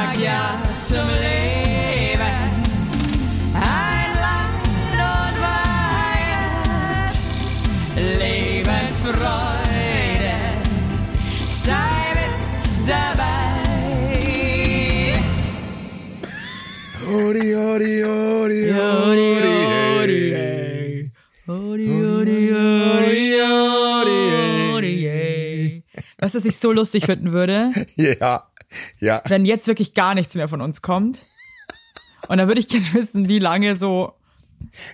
sag ja zum Leben. Ein Land und Weihend, Lebensfreude, sei mit dabei. Odi, ey. Odi, odi, odi, ey. Ich so lustig finden würde? Ja, ja. wenn jetzt wirklich gar nichts mehr von uns kommt. Und da würde ich gerne wissen, wie lange so,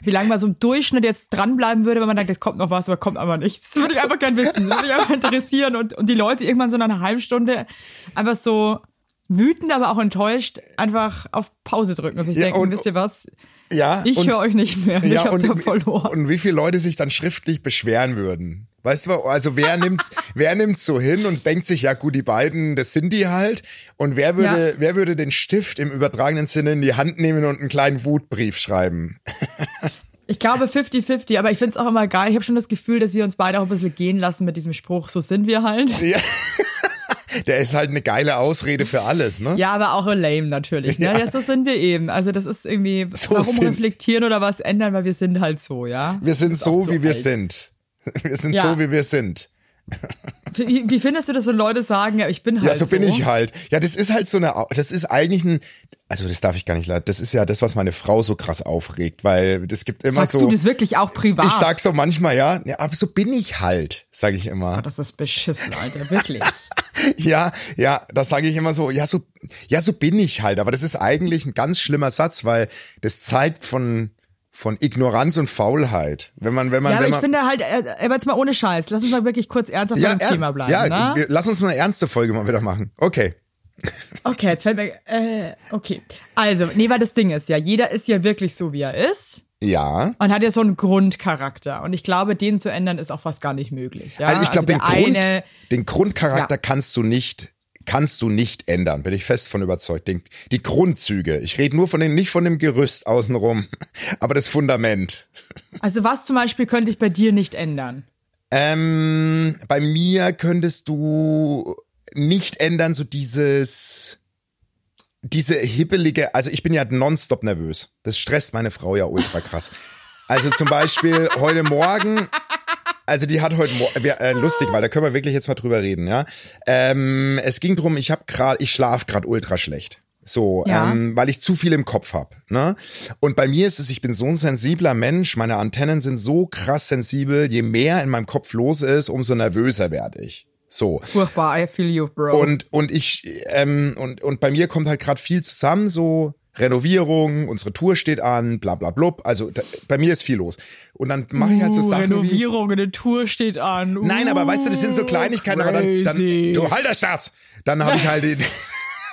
wie lange man so im Durchschnitt jetzt dranbleiben würde, wenn man denkt, es kommt noch was, aber kommt aber nichts. Das würde ich einfach gerne wissen. Das würde mich einfach interessieren. Und, und die Leute irgendwann so nach einer halben Stunde einfach so wütend, aber auch enttäuscht einfach auf Pause drücken. Also ich Ja, denke, und- wisst ihr was? Ja, Ich höre euch nicht mehr. ich hab und, da verloren. und wie viele Leute sich dann schriftlich beschweren würden. Weißt du, also wer nimmt's, wer nimmt's so hin und denkt sich, ja gut, die beiden, das sind die halt. Und wer würde, Ja. wer würde den Stift im übertragenen Sinne in die Hand nehmen und einen kleinen Wutbrief schreiben? Ich glaube 50-50, aber ich finde es auch immer geil. Ich habe schon das Gefühl, dass wir uns beide auch ein bisschen gehen lassen mit diesem Spruch, so sind wir halt. Ja. Der ist halt eine geile Ausrede für alles, ne? Ja, aber auch lame natürlich. Ne? Ja. Ja. so sind wir eben. Also das ist irgendwie, So warum sind- reflektieren oder was ändern, weil wir sind halt so, ja. Wir sind so, so wie wir alt. sind. Wir sind Ja. so, wie wir sind. Wie, wie findest du das, wenn Leute sagen, ja, ich bin halt Ja, so bin ich halt. Ja, das ist halt so eine, das ist eigentlich ein, also das darf ich gar nicht leid. Das ist ja das, was meine Frau so krass aufregt, weil das gibt immer Sagst so. du das wirklich auch privat? Ich sag so manchmal, ja, ja, aber so bin ich halt, sage ich immer. Das ist beschissen, Alter, wirklich. Ja, ja, das sage ich immer so, ja, so, ja, so bin ich halt, aber das ist eigentlich ein ganz schlimmer Satz, weil das zeigt von von Ignoranz und Faulheit. Wenn man, wenn man, ja, aber wenn ich man, finde halt, äh, aber jetzt mal ohne Scheiß, lass uns mal wirklich kurz ernsthaft beim er- Thema bleiben, ja, ne? wir, lass uns eine ernste Folge mal wieder machen. Okay. Okay, jetzt fällt mir, äh, okay. Also, nee, weil das Ding ist ja, jeder ist ja wirklich so, wie er ist. Ja. Und hat ja so einen Grundcharakter. Und ich glaube, den zu ändern ist auch fast gar nicht möglich. Ja? Also ich glaube, der den, Grund, eine, den Grundcharakter Ja. kannst du nicht, kannst du nicht ändern, bin ich fest von überzeugt. Den, die Grundzüge. Ich rede nur von dem, nicht von dem Gerüst außenrum, aber das Fundament. Also was zum Beispiel könnte ich bei dir nicht ändern? Ähm, bei mir könntest du nicht ändern, so dieses, diese hibbelige, also ich bin ja nonstop nervös. Das stresst meine Frau ja ultra krass. Also zum Beispiel heute Morgen, also die hat heute äh, lustig, weil da können wir wirklich jetzt mal drüber reden, ja. Ähm, es ging drum, ich habe gerade, ich schlaf gerade ultra schlecht. So, Ja. ähm, weil ich zu viel im Kopf hab. Ne? Und bei mir ist es, ich bin so ein sensibler Mensch, meine Antennen sind so krass sensibel, je mehr in meinem Kopf los ist, umso nervöser werde ich. So. Furchtbar, I feel you, bro. Und, und ich, ähm, und, und bei mir kommt halt gerade viel zusammen, so Renovierung, unsere Tour steht an, bla bla blub. Also da, bei mir ist viel los. Und dann mache ich halt so uh, Sachen wie. Renovierung, eine Tour steht an. Nein, aber weißt du, das sind so Uh, Kleinigkeiten, aber dann, dann crazy. du halt das Start. Dann habe ich halt den,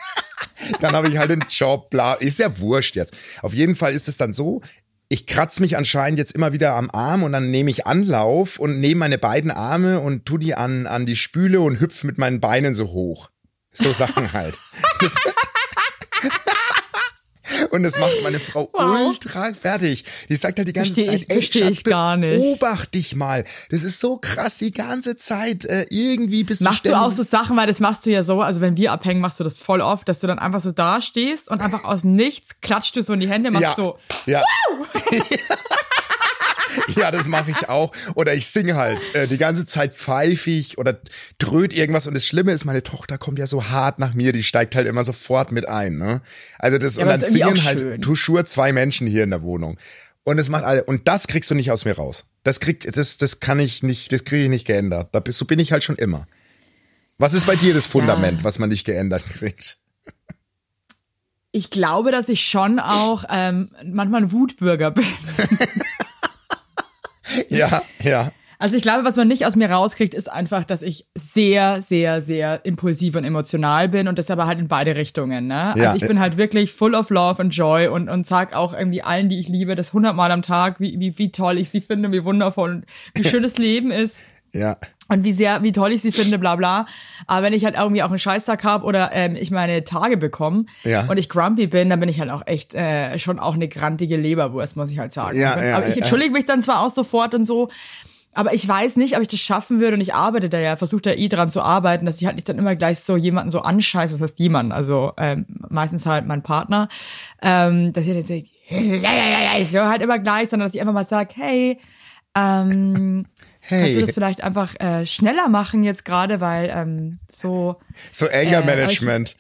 dann habe ich halt den Job, bla, ist ja wurscht jetzt. Auf jeden Fall ist es dann so, ich kratze mich anscheinend jetzt immer wieder am Arm und dann nehme ich Anlauf und nehme meine beiden Arme und tu die an, an die Spüle und hüpf mit meinen Beinen so hoch. So Sachen halt. Und das macht meine Frau Wow. ultra fertig. Die sagt halt die ganze Versteh Zeit, ich- ey, Schatz, ich gar nicht. beobacht dich mal. Das ist so krass die ganze Zeit. Äh, irgendwie bist Machst du du ständig- auch so Sachen, weil das machst du ja so, also wenn wir abhängen, machst du das voll oft, dass du dann einfach so da stehst und einfach aus dem Nichts klatscht du so in die Hände, machst ja, so, ja. ja, das mache ich auch. Oder ich singe halt äh, die ganze Zeit pfeifig oder dröht irgendwas. Und das Schlimme ist, meine Tochter kommt ja so hart nach mir, die steigt halt immer sofort mit ein. Ne? Also das, und aber dann irgendwie singen halt toujours zwei Menschen hier in der Wohnung. Und das macht alle, und das kriegst du nicht aus mir raus. Das kriegt, das, das kann ich nicht, das kriege ich nicht geändert. Da bist, so bin ich halt schon immer. Was ist bei dir das Fundament, was man nicht geändert kriegt? ich glaube, dass ich schon auch ähm, manchmal ein Wutbürger bin. Ja, ja. Also ich glaube, was man nicht aus mir rauskriegt, ist einfach, dass ich sehr, sehr, sehr impulsiv und emotional bin und das aber halt in beide Richtungen. Ne? Ja. Also ich bin halt wirklich full of love and joy und, und sag auch irgendwie allen, die ich liebe, das hundertmal am Tag, wie, wie, wie toll ich sie finde, wie wundervoll und wie schön das Leben ist. Ja. und wie sehr, wie toll ich sie finde, bla bla. Aber wenn ich halt irgendwie auch einen Scheißtag habe oder ähm, ich meine Tage bekomme Ja. und ich grumpy bin, dann bin ich halt auch echt äh, schon auch eine grantige Leberwurst, muss ich halt sagen. Ja, ja, Aber ich entschuldige mich dann zwar auch sofort und so, Aber ich weiß nicht, ob ich das schaffen würde und ich arbeite da ja, versuche da eh dran zu arbeiten, dass ich halt nicht dann immer gleich so jemanden so anscheiße, das heißt jemanden, also ähm, meistens halt mein Partner, ähm, dass ich dann sage, ja, ja, ja, ja, ich höre halt immer gleich, sondern dass ich einfach mal sage, hey, ähm, kannst du Hey, das vielleicht einfach äh, schneller machen jetzt gerade, weil ähm, so, so Anger äh, Management.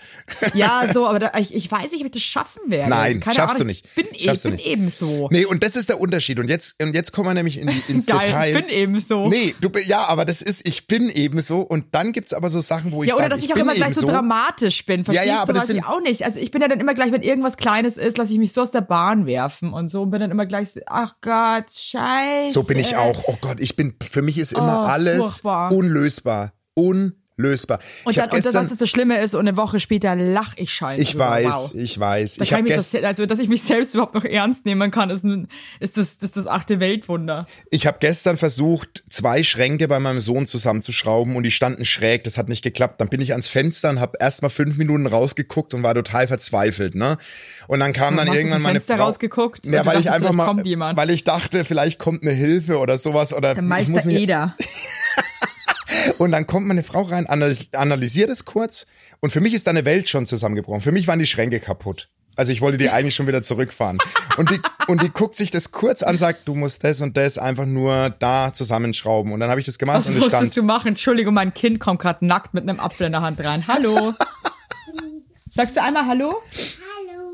ja, so, aber da, ich, ich weiß nicht, ob ich das schaffen werde. Nein, Keine schaffst Ahnung, du nicht. Ich bin, Schaffst ich bin nicht. eben so. Nee, und das ist der Unterschied. Und jetzt, und jetzt kommen wir nämlich in, ins Geil, Detail. ich bin eben so. Nee, du, ja, aber das ist, ich bin eben so. Und dann gibt's aber so Sachen, wo ich Ja, oder sage, dass ich ich auch immer gleich so, dramatisch bin. Verstehst ja, aber du, das weiß ich sind- auch nicht. Also ich bin ja dann immer gleich, wenn irgendwas Kleines ist, lasse ich mich so aus der Bahn werfen und so und bin dann immer gleich, ach Gott, scheiße. So bin ich auch. Oh Gott, ich bin, für mich ist immer Oh, alles furchtbar. unlösbar. Unlösbar. Und, ich dann, hab und das, gestern, was das, Schlimme ist, und eine Woche später lach ich scheiße. ich weiß, ich weiß. Da Ich habe ich das, also, dass ich mich selbst überhaupt noch ernst nehmen kann, ist, ein, ist, das, das, das achte Weltwunder. ich hab gestern versucht, zwei Schränke bei meinem Sohn zusammenzuschrauben und die standen schräg. Das hat nicht geklappt. Dann bin ich ans Fenster und habe erst mal fünf Minuten rausgeguckt und war total verzweifelt. Ne? Und dann kam dann irgendwann meine Fenster Frau. rausgeguckt? Ja, weil ich einfach mal, weil ich dachte, vielleicht kommt eine Hilfe oder sowas oder Der ich muss Meister mich, Eder. Und dann kommt meine Frau rein, analys analysiert es kurz und für mich ist da eine Welt schon zusammengebrochen. Für mich waren die Schränke kaputt. Also ich wollte die eigentlich schon wieder zurückfahren. Und die, und die guckt sich das kurz an, sagt, du musst das und das einfach nur da zusammenschrauben. Und dann habe ich das gemacht Was und es stand. musstest du machen? Entschuldigung, mein Kind kommt gerade nackt mit einem Apfel in der Hand rein. Hallo. Sagst du einmal Hallo?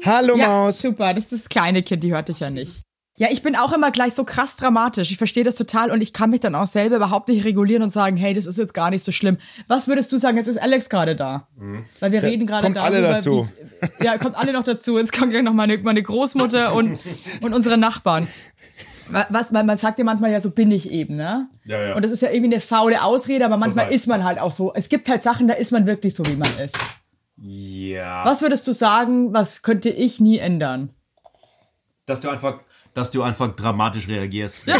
Hallo Ja, Maus. super. Das ist das kleine Kind, die hört dich ja nicht. Ja, ich bin auch immer gleich so krass dramatisch. Ich verstehe das total und ich kann mich dann auch selber überhaupt nicht regulieren und sagen, hey, das ist jetzt gar nicht so schlimm. Was würdest du sagen? Jetzt ist Alex gerade da. Weil wir reden gerade kommt darüber. alle dazu. Ja, kommt alle noch dazu. Jetzt kommt gleich noch meine, meine Großmutter und, und unsere Nachbarn. Wa- Was, man, man sagt ja manchmal ja, so bin ich eben, ne? Ja, ja. Und das ist ja irgendwie eine faule Ausrede, aber manchmal Total. ist man halt auch so. Es gibt halt Sachen, da ist man wirklich so, wie man ist. Ja. Was würdest du sagen, was könnte ich nie ändern? Dass du einfach, dass du einfach dramatisch reagierst.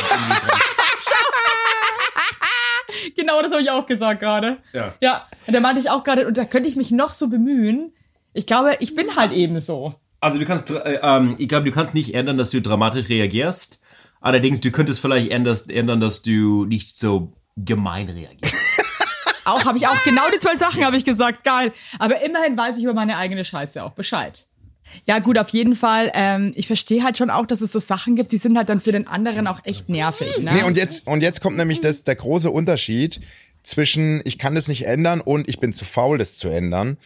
Genau, das habe ich auch gesagt gerade. Ja. Ja, und da meinte ich auch gerade, und da könnte ich mich noch so bemühen. Ich glaube, ich bin halt eben so. Also du kannst, äh, ähm, ich glaube, du kannst nicht ändern, dass du dramatisch reagierst. Allerdings, du könntest vielleicht ändern, ändern dass du nicht so gemein reagierst. Auch habe ich auch genau die zwei Sachen habe ich gesagt, geil. Aber immerhin weiß ich über meine eigene Scheiße auch Bescheid. Ja, gut, auf jeden Fall. Ähm, ich verstehe halt schon auch, dass es so Sachen gibt, die sind halt dann für den anderen auch echt nervig. Ne? Nee, und jetzt, und jetzt kommt nämlich das, der große Unterschied zwischen, ich kann das nicht ändern und ich bin zu faul, das zu ändern.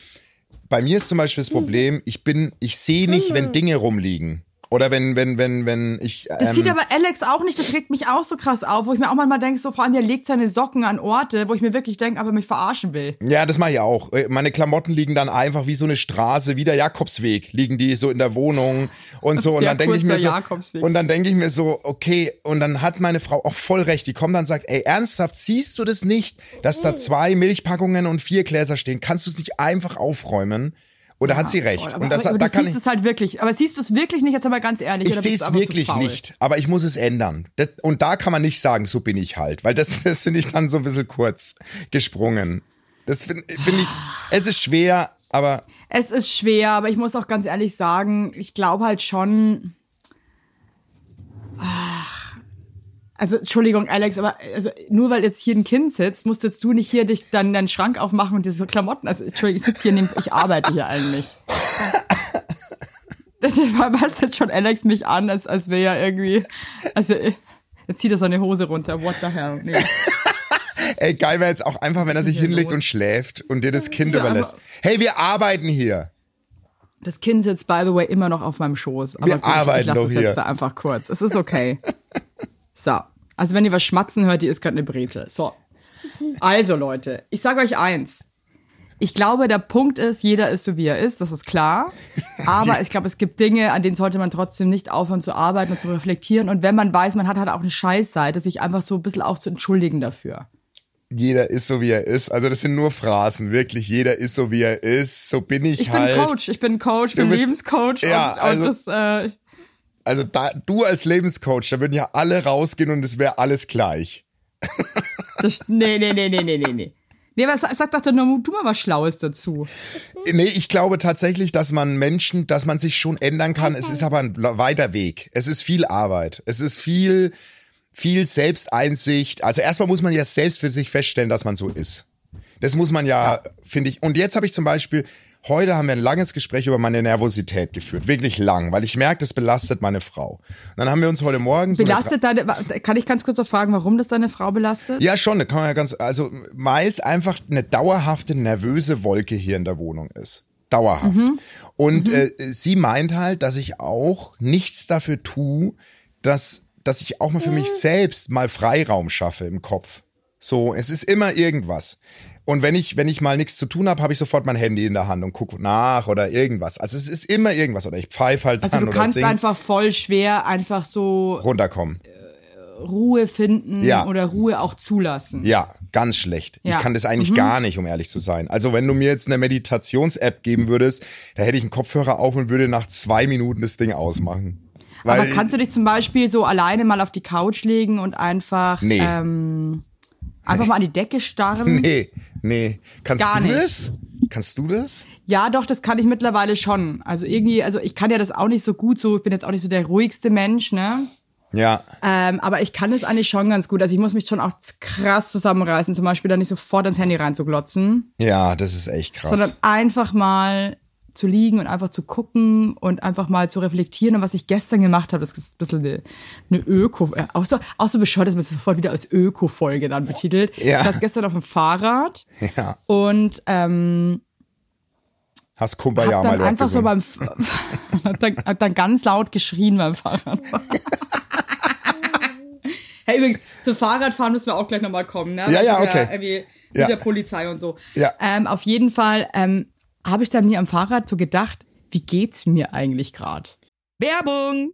Bei mir ist zum Beispiel das Problem, ich bin, ich sehe nicht, wenn Dinge rumliegen. Oder wenn, wenn, wenn, wenn ich. Das Ähm, sieht aber Alex auch nicht, das regt mich auch so krass auf, wo ich mir auch manchmal denke, so vor allem, der legt seine Socken an Orte, wo ich mir wirklich denke, aber mich verarschen will. ja, das mache ich auch. Äh, Meine Klamotten liegen dann einfach wie so eine Straße, wie der Jakobsweg, liegen die so in der Wohnung und so. Und dann denke ich mir so, Jakobsweg. und dann denke ich mir so, okay, und dann hat meine Frau auch voll recht. Die kommt dann und sagt, ey, ernsthaft, siehst du das nicht, dass da zwei Milchpackungen und vier Gläser stehen? Kannst du es nicht einfach aufräumen? Oder hat sie recht? Voll. Aber, und das, aber, aber da du kann siehst ich, es halt wirklich. Aber siehst du es wirklich nicht, jetzt aber ganz ehrlich. ich sehe es wirklich nicht, aber ich muss es ändern. Das, und da kann man nicht sagen, so bin ich halt, weil das, das finde ich dann so ein bisschen kurz gesprungen. Das finde find ich, es ist schwer, aber Es ist schwer, aber ich muss auch ganz ehrlich sagen, ich glaube halt schon. Ach, also Entschuldigung, Alex, aber also nur weil jetzt hier ein Kind sitzt, musst jetzt du nicht hier dich dann deinen Schrank aufmachen und dir so Klamotten. Also Entschuldigung, ich sitze hier, neben, ich arbeite hier eigentlich. Deswegen was jetzt schon Alex mich an, als, als wäre ja irgendwie, als wär, jetzt zieht er seine Hose runter. What the hell? Nee. ey, geil wäre jetzt auch einfach, wenn er sich hinlegt los? und schläft und dir das Kind Ja, überlässt. Hey, wir arbeiten hier. Das Kind sitzt, by the way, immer noch auf meinem Schoß. Aber Wir gut, arbeiten ich lasse es hier. jetzt da einfach kurz. Es ist okay. so. Also wenn ihr was schmatzen hört, die ist gerade eine Brete. So. Also Leute, ich sage euch eins. Ich glaube, der Punkt ist, jeder ist so, wie er ist, das ist klar. Aber ich glaube, es gibt Dinge, an denen sollte man trotzdem nicht aufhören zu arbeiten und zu reflektieren. Und wenn man weiß, man hat halt auch eine Scheißseite, sich einfach so ein bisschen auch zu entschuldigen dafür. Jeder ist so, wie er ist. Also das sind nur Phrasen, wirklich. Jeder ist so, wie er ist. So bin ich, Ich bin halt. Coach, ich bin Coach, ich bin bist- Lebenscoach Ja, und, also- und das, äh, Also da, du als Lebenscoach, da würden ja alle rausgehen und es wäre alles gleich. Das, nee, nee, nee, nee, nee, nee, nee. Nee, was sag doch dann nur du mal was Schlaues dazu. Nee, ich glaube tatsächlich, dass man Menschen, dass man sich schon ändern kann. Es ist aber ein weiter Weg. Es ist viel Arbeit. Es ist viel, viel Selbsteinsicht. Also erstmal muss man ja selbst für sich feststellen, dass man so ist. Das muss man ja, finde ich. Und jetzt habe ich zum Beispiel, heute haben wir ein langes Gespräch über meine Nervosität geführt. Wirklich lang, weil ich merke, das belastet meine Frau. Und dann haben wir uns heute Morgen so Belastet deine, kann ich ganz kurz noch fragen, warum das deine Frau belastet? Ja, schon, da kann man ja ganz, also, weil es einfach eine dauerhafte nervöse Wolke hier in der Wohnung ist. Dauerhaft. Und Äh, sie meint halt, dass ich auch nichts dafür tue, dass, dass ich auch mal für mich selbst mal Freiraum schaffe im Kopf. So, es ist immer irgendwas. Und wenn ich, wenn ich mal nichts zu tun habe, habe ich sofort mein Handy in der Hand und gucke nach oder irgendwas. Also es ist immer irgendwas. Oder ich pfeife halt Also dann du oder kannst sing, einfach voll schwer einfach so runterkommen. Ruhe finden Ja. oder Ruhe auch zulassen. Ja, ganz schlecht. Ja. Mhm. Ich kann das eigentlich gar nicht, um ehrlich zu sein. Also wenn du mir jetzt eine Meditations-App geben würdest, da hätte ich einen Kopfhörer auf und würde nach zwei Minuten das Ding ausmachen. Weil, Aber kannst du dich zum Beispiel so alleine mal auf die Couch legen und einfach Nee. ähm, einfach mal an die Decke starren? Nee, nee. Kannst Gar du nicht. das? Kannst du das? Ja, doch, das kann ich mittlerweile schon. Also irgendwie, also ich kann ja das auch nicht so gut so, ich bin jetzt auch nicht so der ruhigste Mensch, ne? Ja. Ähm, aber ich kann es eigentlich schon ganz gut. Also ich muss mich schon auch krass zusammenreißen, zum Beispiel da nicht sofort ins Handy reinzuglotzen, Ja, das ist echt krass. sondern einfach mal zu liegen und einfach zu gucken und einfach mal zu reflektieren. Und was ich gestern gemacht habe, das ist ein bisschen eine, eine Öko, äh, auch so, auch so bescheuert, dass man es sofort wieder als Öko-Folge dann betitelt. Ja. Ich saß gestern auf dem Fahrrad ja. und ähm, Hast Kumbaya hab mal dann dort einfach so gesungen. beim F- hab dann, hab dann ganz laut geschrien beim Fahrradfahren. hey, übrigens, zum Fahrradfahren müssen wir auch gleich nochmal kommen, ne? Ja, ja, Mit der- okay. Mit Ja. der Polizei und so. Ja. Ähm, auf jeden Fall ähm, habe ich dann mir am Fahrrad so gedacht, wie geht's mir eigentlich gerade? Werbung!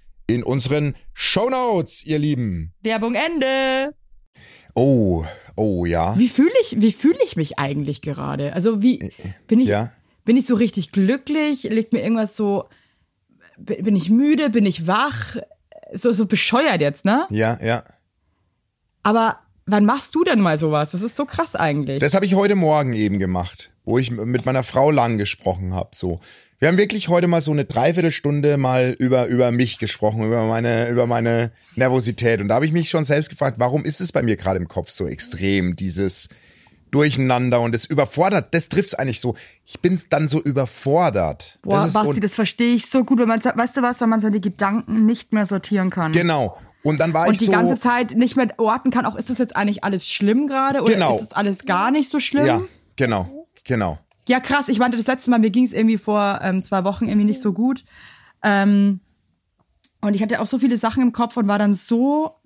in unseren Shownotes, ihr Lieben. Werbung Ende. Oh, oh ja. Wie fühle ich, wie fühle ich mich eigentlich gerade? Also wie bin ich, Ja. bin ich so richtig glücklich? Liegt mir irgendwas so, bin bin ich müde? Bin ich wach? So, so bescheuert jetzt, ne? Ja, ja. Aber wann machst du denn mal sowas? Das ist so krass eigentlich. Das habe ich heute Morgen eben gemacht, wo ich mit meiner Frau lang gesprochen habe. So, wir haben wirklich heute mal so eine Dreiviertelstunde mal über über mich gesprochen, über meine über meine Nervosität. Und da habe ich mich schon selbst gefragt, warum ist es bei mir gerade im Kopf so extrem dieses Durcheinander und es überfordert. Das trifft's eigentlich so. Ich bin dann so überfordert. Boah, das ist Basti, und- das verstehe ich so gut, wenn man, weißt du was, wenn man seine Gedanken nicht mehr sortieren kann. genau. Und dann war und ich die so. ganze Zeit nicht mehr orten kann, auch ist das jetzt eigentlich alles schlimm gerade oder Genau. ist das alles gar nicht so schlimm? ja, genau, genau. Ja, krass. Ich meinte, das letzte Mal, mir ging es irgendwie vor ähm, zwei Wochen irgendwie nicht so gut. Ähm, und ich hatte auch so viele Sachen im Kopf und war dann so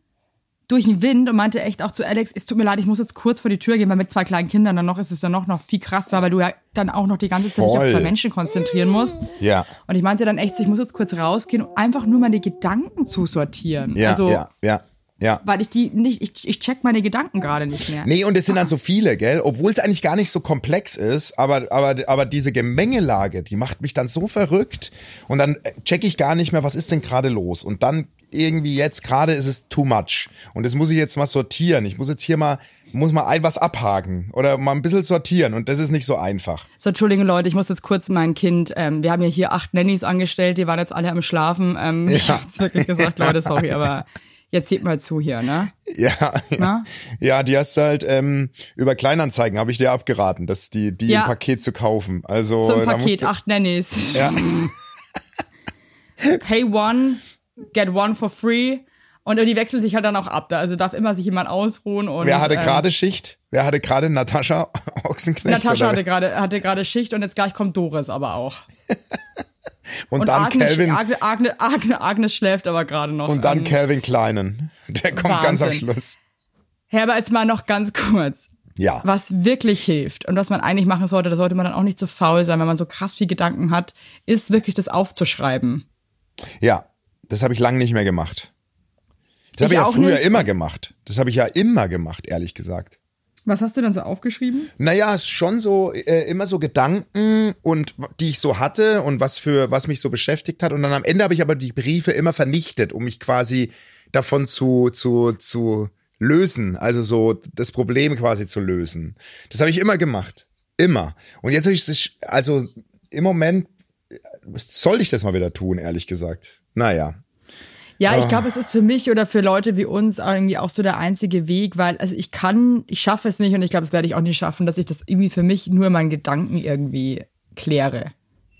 durch den Wind und meinte echt auch zu Alex, es tut mir leid, ich muss jetzt kurz vor die Tür gehen, weil mit zwei kleinen Kindern dann noch ist es ja noch, noch viel krasser, weil du ja dann auch noch die ganze Zeit dich auf zwei Menschen konzentrieren musst. Ja. Und ich meinte dann echt so, ich muss jetzt kurz rausgehen, um einfach nur meine Gedanken zu sortieren. Ja, also, ja, ja, ja. weil ich die nicht, ich, ich check meine Gedanken gerade nicht mehr. Nee, und es sind dann so viele, gell? Obwohl es eigentlich gar nicht so komplex ist, aber, aber, aber diese Gemengelage, die macht mich dann so verrückt und dann check ich gar nicht mehr, was ist denn gerade los? Und dann irgendwie jetzt gerade ist es too much. Und das muss ich jetzt mal sortieren. Ich muss jetzt hier mal, muss mal ein was abhaken oder mal ein bisschen sortieren und das ist nicht so einfach. So, Entschuldigung, Leute, ich muss jetzt kurz mein Kind, ähm, wir haben ja hier acht Nannies angestellt, die waren jetzt alle am Schlafen. Ähm, Ich Ja. hab's wirklich gesagt, Leute, sorry, aber jetzt seht mal zu hier, ne? Ja, ja. Na? ja die hast du halt ähm, über Kleinanzeigen habe ich dir abgeraten, dass die die Ja. im Paket zu kaufen. Also So ein Paket, du- acht Nannies. Ja. Pay one, get one for free. Und die wechseln sich halt dann auch ab. Da- Also darf immer sich jemand ausruhen. Und, Wer hatte ähm, gerade Schicht? Wer hatte gerade Natascha Ochsenknecht? Natascha hatte gerade hatte gerade Schicht und jetzt gleich kommt Doris aber auch. Und, Und dann Agnes, Calvin Agnes, Agnes, Agnes, Agnes schläft aber gerade noch. und dann Ähm, Calvin Kleinen. Der kommt ganz am Wahnsinn. Schluss. Herber, jetzt mal noch ganz kurz. Ja. Was wirklich hilft und was man eigentlich machen sollte, da sollte man dann auch nicht so faul sein, wenn man so krass viel Gedanken hat, ist wirklich das aufzuschreiben. Ja, das habe ich lange nicht mehr gemacht. Das habe Ich ja früher nicht. immer gemacht. Das habe ich ja immer gemacht, ehrlich gesagt. Was hast du denn so aufgeschrieben? Naja, schon so äh, immer so Gedanken und die ich so hatte und was für was mich so beschäftigt hat und dann am Ende habe ich aber die Briefe immer vernichtet, um mich quasi davon zu zu zu lösen, also so das Problem quasi zu lösen. Das habe ich immer gemacht, immer. Und jetzt habe ich das also im Moment äh, soll ich das mal wieder tun, ehrlich gesagt. Naja. Ja, ich glaube, es ist für mich oder für Leute wie uns irgendwie auch so der einzige Weg, weil also ich kann, ich schaffe es nicht und ich glaube, das werde ich auch nicht schaffen, dass ich das irgendwie für mich nur in meinen Gedanken irgendwie kläre.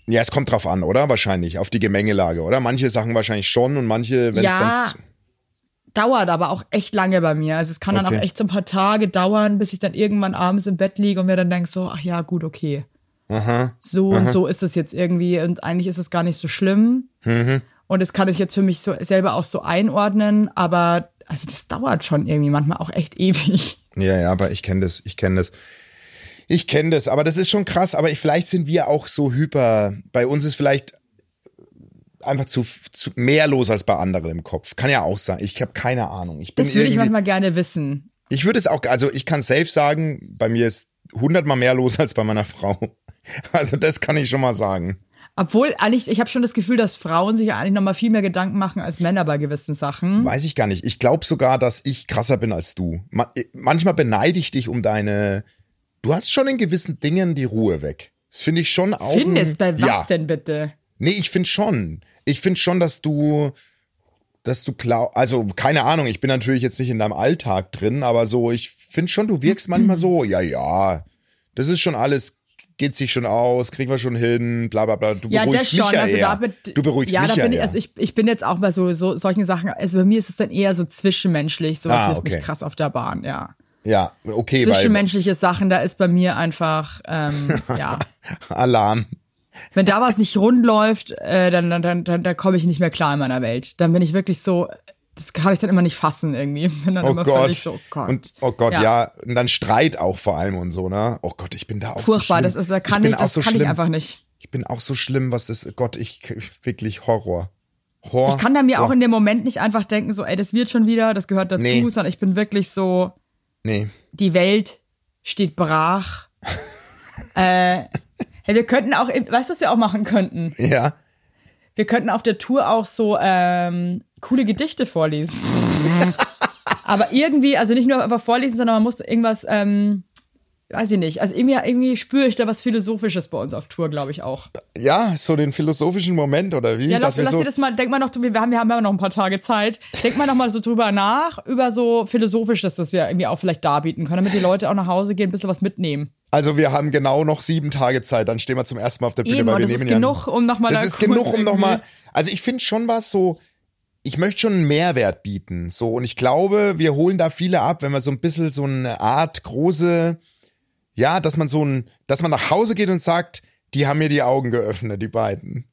Ja, es kommt drauf an, oder? Wahrscheinlich auf die Gemengelage, oder? Manche Sachen wahrscheinlich schon und manche, wenn es Ja, dann dauert aber auch echt lange bei mir. Also es kann dann Okay. auch echt so ein paar Tage dauern, bis ich dann irgendwann abends im Bett liege und mir dann denke so, ach ja, gut, okay. So und so ist es jetzt irgendwie und eigentlich ist es gar nicht so schlimm. Mhm. Und das kann ich jetzt für mich so selber auch so einordnen, aber also das dauert schon irgendwie manchmal auch echt ewig. Ja, ja, aber ich kenne das, ich kenne das. Ich kenne das, aber das ist schon krass, aber ich, vielleicht sind wir auch so hyper. Bei uns ist vielleicht einfach zu, zu mehr los als bei anderen im Kopf. Kann ja auch sein. Ich habe keine Ahnung. Ich bin Das würde ich manchmal gerne wissen. Ich würde es auch, also ich kann safe sagen, bei mir ist hundertmal mehr los als bei meiner Frau. Also das kann ich schon mal sagen. Obwohl, eigentlich, ich habe schon das Gefühl, dass Frauen sich ja eigentlich nochmal viel mehr Gedanken machen als Männer bei gewissen Sachen. Weiß ich gar nicht. Ich glaube sogar, dass ich krasser bin als du. Ma manchmal beneide ich dich um deine. Du hast schon in gewissen Dingen die Ruhe weg. Das finde ich schon auch. Findest, bei was ja. denn bitte? Nee, ich finde schon. Ich finde schon, dass du, dass du klar, also keine Ahnung, ich bin natürlich jetzt nicht in deinem Alltag drin, aber so, ich finde schon, du wirkst manchmal so, ja, ja, das ist schon alles, geht sich schon aus, kriegen wir schon hin, bla bla bla. Du Ja, beruhigst das schon. mich ja also eher. damit, du beruhigst ja, mich da ja bin ich, eher. also ich, ich bin jetzt auch bei so, so solchen Sachen, also bei mir ist es dann eher so zwischenmenschlich, sowas Ah, okay. mich krass auf der Bahn, ja. ja, okay, weil Zwischenmenschliche Sachen, da ist bei mir einfach, ähm, ja. Alarm. Wenn da was nicht rund läuft, äh, dann, dann, dann, dann, dann komme ich nicht mehr klar in meiner Welt. Dann bin ich wirklich so, das kann ich dann immer nicht fassen irgendwie. Bin dann Oh immer Gott. völlig so, oh Gott. Und oh Gott, ja. Und dann Streit auch vor allem und so, ne? Oh Gott, ich bin da auch so Furchtbar, schlimm. das ist, da kann ich, das so kann schlimm. ich einfach nicht. Ich bin auch so schlimm, was das, Gott, ich, wirklich Horror. Horror. Ich kann da mir auch in dem Moment nicht einfach denken, so, ey, das wird schon wieder, das gehört dazu, Nee. sondern ich bin wirklich so, Nee. die Welt steht brach. äh, hey, wir könnten auch, weißt du, was wir auch machen könnten? Ja. Wir könnten auf der Tour auch so ähm, coole Gedichte vorlesen. Aber irgendwie, also nicht nur einfach vorlesen, sondern man muss irgendwas, ähm, weiß ich nicht. Also irgendwie, irgendwie spüre ich da was Philosophisches bei uns auf Tour, glaube ich auch. Ja, so den philosophischen Moment oder wie? Ja, lass, lass so, dir das mal, denk mal noch, wir haben, wir haben ja noch ein paar Tage Zeit. Denk mal noch mal so drüber nach, über so Philosophisches, das wir irgendwie auch vielleicht darbieten können, damit die Leute auch nach Hause gehen, ein bisschen was mitnehmen. also wir haben genau noch sieben Tage Zeit, dann stehen wir zum ersten Mal auf der Bühne, Eben, weil wir das ist nehmen ja. genug, um noch mal Das da ist genug, um nochmal. Also ich finde schon was so. Ich möchte schon einen Mehrwert bieten. So, und ich glaube, wir holen da viele ab, wenn wir so ein bisschen so eine Art große, ja, dass man so ein, dass man nach Hause geht und sagt, die haben mir die Augen geöffnet, die beiden.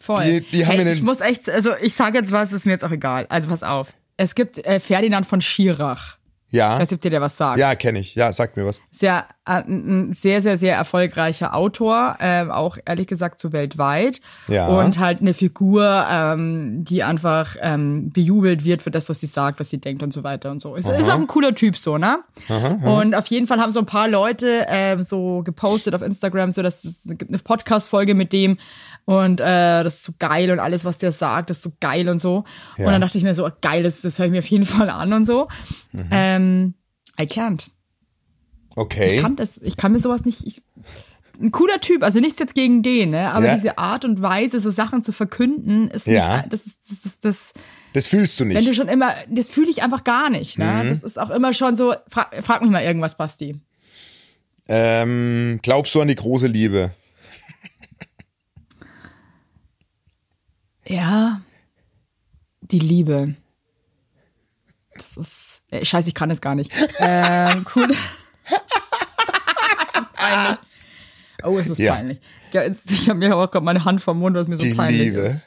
Voll. Die- die haben hey, mir ich muss echt, also ich sage jetzt was, ist mir jetzt auch egal. Also pass auf. Es gibt äh, Ferdinand von Schirach. Ja. Ich weiß nicht, ob dir der was sagt. Ja, kenne ich. Ja, sag mir was. Ja ein, ein sehr, sehr, sehr erfolgreicher Autor, ähm, auch ehrlich gesagt so weltweit. Ja. Und halt eine Figur, ähm, die einfach ähm, bejubelt wird für das, was sie sagt, was sie denkt und so weiter und so. Ist, ist auch ein cooler Typ so, ne? Und auf jeden Fall haben so ein paar Leute ähm, so gepostet auf Instagram, so dass es gibt eine Podcast-Folge mit dem und äh, das ist so geil und alles, was der sagt, ist so geil und so. Ja. Und dann dachte ich mir so, geil, das, das höre ich mir auf jeden Fall an und so. Ähm, I can't. Okay. Ich kann das, ich kann mir sowas nicht. Ich, ein cooler Typ, also nichts jetzt gegen den, ne? Aber Ja. diese Art und Weise, so Sachen zu verkünden, ist Ja. nicht, das ist, das ist, das, das fühlst du wenn du nicht. schon immer, das fühle ich einfach gar nicht, Mhm. ne? Das ist auch immer schon so, frag, frag mich mal irgendwas, Basti. Ähm, glaubst du an die große Liebe? Ja, die Liebe. Das ist, äh, scheiße, ich kann es gar nicht. Ähm, cool. peinlich. Oh, es ist Ja. peinlich. Ja, jetzt, ich habe mir auch gerade meine Hand vom Mund, was mir so Die peinlich ist.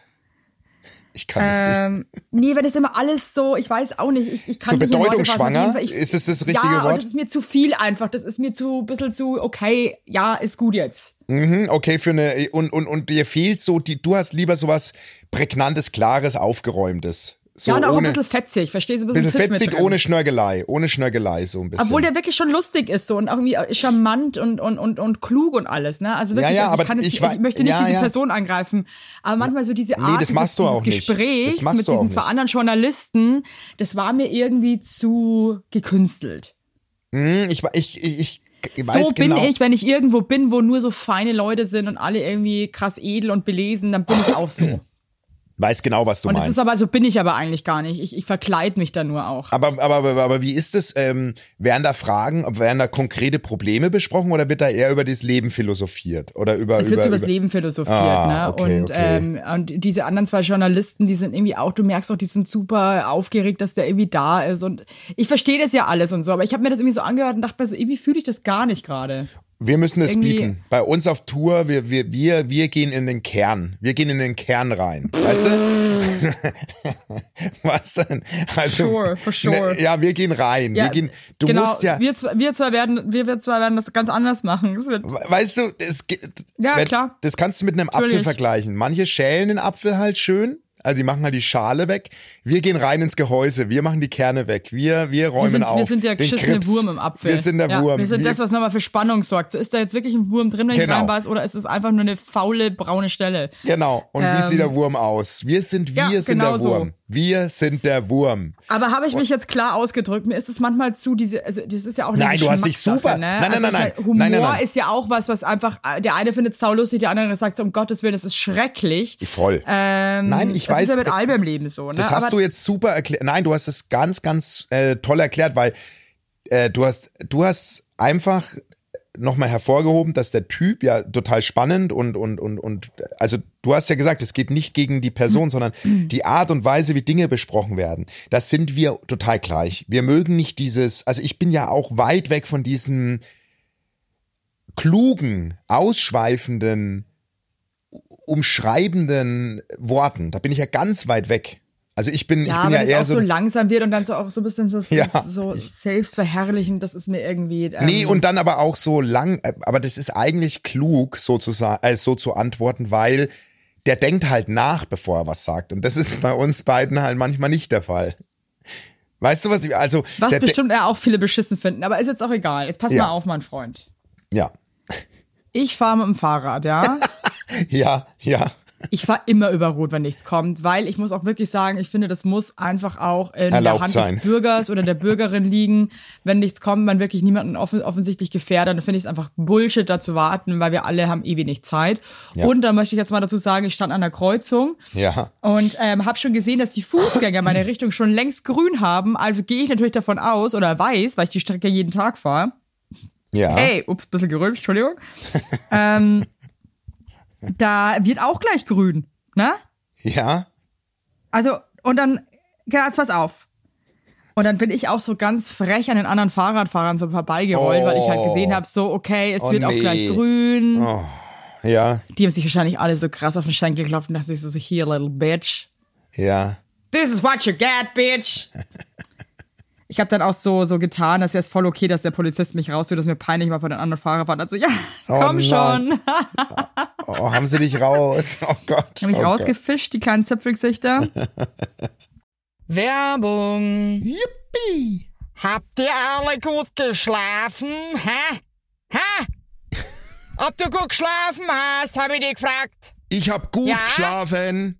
Ich kann es nicht. Ähm, nee, wenn das immer alles so, ich weiß auch nicht, ich, ich kann So nicht bedeutungsschwanger? Fall, Ist es das richtige ja, Wort? und das ist mir zu viel einfach. Das ist mir zu, bisschen zu, okay, ja, ist gut jetzt. Mhm, okay, für eine und und und dir fehlt so die du hast lieber sowas prägnantes, klares, aufgeräumtes. So ja, und auch ohne ein bisschen fetzig, verstehst du? Ein bisschen, bisschen fetzig, ohne Schnörgelei, ohne Schnörgelei so ein bisschen. Obwohl der wirklich schon lustig ist so und auch irgendwie charmant und, und, und, und klug und alles, ne? Also wirklich, Ja, ja, also aber ich, kann jetzt, ich ich, wa- möchte nicht ja, diese ja. Person angreifen, aber manchmal so diese Art das dieses, du dieses auch nicht. Gesprächs mit diesen zwei anderen Journalisten, das war mir irgendwie zu gekünstelt. Hm, ich, ich, ich, ich weiß so bin genau. ich, wenn ich irgendwo bin, wo nur so feine Leute sind und alle irgendwie krass edel und belesen, dann bin ich auch so. weiß genau, was du Und meinst. ist aber, so bin ich aber eigentlich gar nicht. Ich, ich verkleid mich da nur auch. aber, aber, aber, aber wie ist es? Ähm, werden da Fragen, werden da konkrete Probleme besprochen oder wird da eher über das Leben philosophiert? Oder über, Es wird über, über das Leben philosophiert, Ah, ne? okay, und, okay. Ähm, und diese anderen zwei Journalisten, die sind irgendwie auch, du merkst auch, die sind super aufgeregt, dass der irgendwie da ist. Und ich verstehe das ja alles und so, aber ich habe mir das irgendwie so angehört und dachte mir so, irgendwie fühle ich das gar nicht gerade. Wir müssen es bieten. Bei uns auf Tour, wir, wir, wir, wir gehen in den Kern. Wir gehen in den Kern rein. Weißt du? Was denn? Also, Sure, for sure. Ne, ja, wir gehen rein. wir gehen, du genau, musst ja, wir, zwei- wir zwei werden, wir, wir zwei werden das ganz anders machen. Weißt du, es, Ja, wenn- klar. das kannst du mit einem Apfel Natürlich. vergleichen. Manche schälen den Apfel halt schön. Also die machen halt die Schale weg. Wir gehen rein ins Gehäuse. Wir machen die Kerne weg. Wir, wir räumen wir sind, auf. wir sind der geschissene. Wurm im Apfel. Wir sind der ja, Wurm. Wir sind das, was nochmal für Spannung sorgt. So, ist da jetzt wirklich ein Wurm drin, wenn ich Genau. reinbeiß, oder ist es einfach nur eine faule braune Stelle? Genau. Und wie sieht der Wurm aus? Wir sind, wir Ähm, Ja, sind genau der so. Wir sind der Wurm. Aber habe ich mich jetzt klar ausgedrückt? Mir ist es manchmal zu diese, also das ist ja auch eine Nein, du hast dich super- Ne? Nein, nein, also nein, ist nein. Halt, Humor Nein, nein, nein. ist ja auch was, was einfach, der eine findet es saulustig, der andere sagt so, um Gottes Willen, das ist schrecklich. Voll. Ähm, Nein, ich das weiß, ist ja mit äh, allem im Leben so. Ne? Das hast Aber du jetzt super erklärt. Nein, du hast es ganz, ganz äh, toll erklärt, weil äh, du hast, du hast einfach nochmal hervorgehoben, dass der Typ ja total spannend und, und, und, und, also du hast ja gesagt, es geht nicht gegen die Person, sondern die Art und Weise, wie Dinge besprochen werden. Das sind wir total gleich. Wir mögen nicht dieses, also ich bin ja auch weit weg von diesen klugen, ausschweifenden, umschreibenden Worten. Da bin ich ja ganz weit weg. Also ich bin, ja, ich bin ja eher auch so, so, langsam wird und dann so auch so ein bisschen so, Ja. so selbstverherrlichend, das ist mir irgendwie. Ähm, Nee, und dann aber auch so lang, äh, aber das ist eigentlich klug, so zu, äh, so zu antworten, weil der denkt halt nach, bevor er was sagt. Und das ist bei uns beiden halt manchmal nicht der Fall. Weißt du, was ich, also. was bestimmt ja auch viele beschissen finden, aber ist jetzt auch egal. Jetzt pass Ja. mal auf, mein Freund. Ja. Ich fahre mit dem Fahrrad, ja. Ja, ja. Ich fahre immer über Rot, wenn nichts kommt, weil ich muss auch wirklich sagen, ich finde, das muss einfach auch in Erlaubt der Hand sein. des Bürgers oder der Bürgerin liegen. Wenn nichts kommt, man wirklich niemanden offen, offensichtlich gefährdet, dann finde ich es einfach Bullshit, da zu warten, weil wir alle haben eh wenig Zeit. Ja. Und dann möchte ich jetzt mal dazu sagen, ich stand an der Kreuzung Ja. und ähm, habe schon gesehen, dass die Fußgänger meine Richtung schon längst grün haben. Also gehe ich natürlich davon aus oder weiß, weil ich die Strecke jeden Tag fahre. Ja. Hey, ups, bisschen gerülpst, Entschuldigung. ähm, da wird auch gleich grün, ne? Ja. Also, und dann, ja, jetzt pass auf. Und dann bin ich auch so ganz frech an den anderen Fahrradfahrern so vorbeigerollt, weil ich halt gesehen habe, so, okay, es Oh, wird auch nee. gleich grün. Ja. Die haben sich wahrscheinlich alle so krass auf den Schenkel geklopft und dachten sich so, so, here, little bitch. Ja. This is what you get, bitch. ich habe dann auch so, so getan, als wäre es voll okay, dass der Polizist mich raustut, dass mir peinlich war von den anderen Fahrern. Also ja, Oh komm nein. schon. Oh, haben sie dich raus? Oh Gott. Hab mich oh rausgefischt, die kleinen Zipfelgesichter. Werbung. Yippie. Habt ihr alle gut geschlafen? Hä? Hä? Ob du gut geschlafen hast, habe ich dich gefragt. Ich hab gut Ja? geschlafen.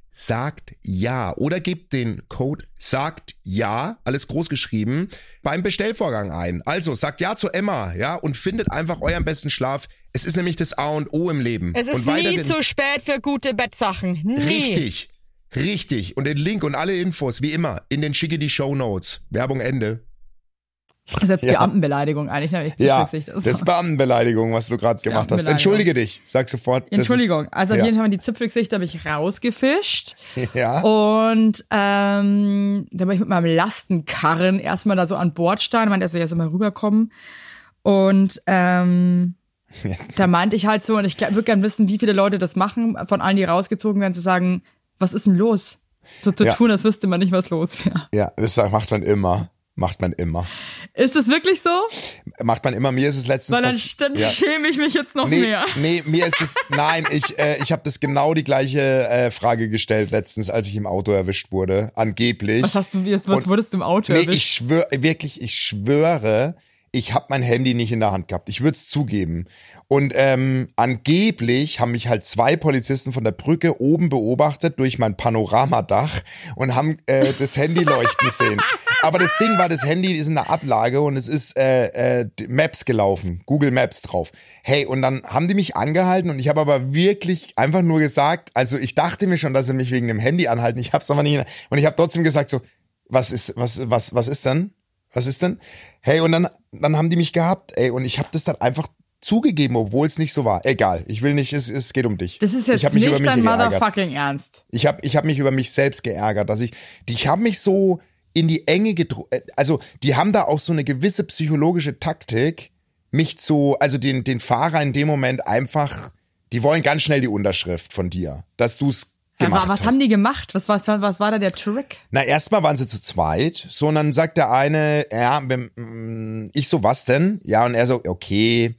sagt ja oder gebt den Code sagt ja, alles groß geschrieben, beim Bestellvorgang ein. Also sagt ja zu Emma, ja, und findet einfach euren besten Schlaf. Es ist nämlich das A und O im Leben. Es ist nie zu spät für gute Bettsachen. Nie. Richtig. Richtig. Und den Link und alle Infos, wie immer, in den schicke die Show Notes. Werbung Ende. Das ist jetzt Ja. Beamtenbeleidigung eigentlich. Ne? Ja, das ist Beamtenbeleidigung, was du gerade gemacht hast. Entschuldige dich. Sag sofort. Entschuldigung. Ist, Also auf ja. jeden Fall die Zipfelgesichter habe ich rausgefischt. Ja. Und ähm, da bin ich mit meinem Lastenkarren erstmal da so an Bord stehen, meinte, er soll jetzt mal rüberkommen. Und ähm, da meinte ich halt so, und ich würde gerne wissen, wie viele Leute das machen, von allen, die rausgezogen werden, zu sagen, was ist denn los? So zu Ja. tun, als wüsste man nicht, was los wäre. Ja, das macht man immer. Macht man immer. Ist das wirklich so? Macht man immer. Mir ist es letztens Weil dann, dann ja. schäme ich mich jetzt noch Nee, mehr. nee, mir ist es, nein, ich, äh, ich habe das genau die gleiche äh, Frage gestellt letztens, als ich im Auto erwischt wurde, angeblich. Was hast du jetzt, was Und- wurdest du im Auto Nee, erwischt? ich schwöre, wirklich, ich schwöre, ich habe mein Handy nicht in der Hand gehabt. Ich würde es zugeben. Und ähm, angeblich haben mich halt zwei Polizisten von der Brücke oben beobachtet durch mein Panoramadach und haben äh, das Handy leuchten sehen. Aber das Ding war, das Handy ist in der Ablage und es ist äh, äh, Maps gelaufen, Google Maps drauf. Hey, und dann haben die mich angehalten und ich habe aber wirklich einfach nur gesagt, also ich dachte mir schon, dass sie mich wegen dem Handy anhalten. Ich habe es aber nicht. Und ich habe trotzdem gesagt so, was ist, was, was, was ist denn? Was ist denn? Hey, und dann, dann haben die mich gehabt, ey, und ich habe das dann einfach zugegeben, obwohl es nicht so war. Egal, ich will nicht, es, es geht um dich. Das ist jetzt nicht dein motherfucking Ernst. Ich habe ich hab mich über mich selbst geärgert, dass ich, die, ich habe mich so in die Enge gedrückt, also die haben da auch so eine gewisse psychologische Taktik, mich zu, also den, den Fahrer in dem Moment einfach, die wollen ganz schnell die Unterschrift von dir, dass du es gemacht wa- was hast. haben die gemacht? Was, was, was war da der Trick? Na, erstmal waren sie zu zweit. So, und dann sagt der eine, ja, mm, ich so, was denn? Ja, und er so, okay,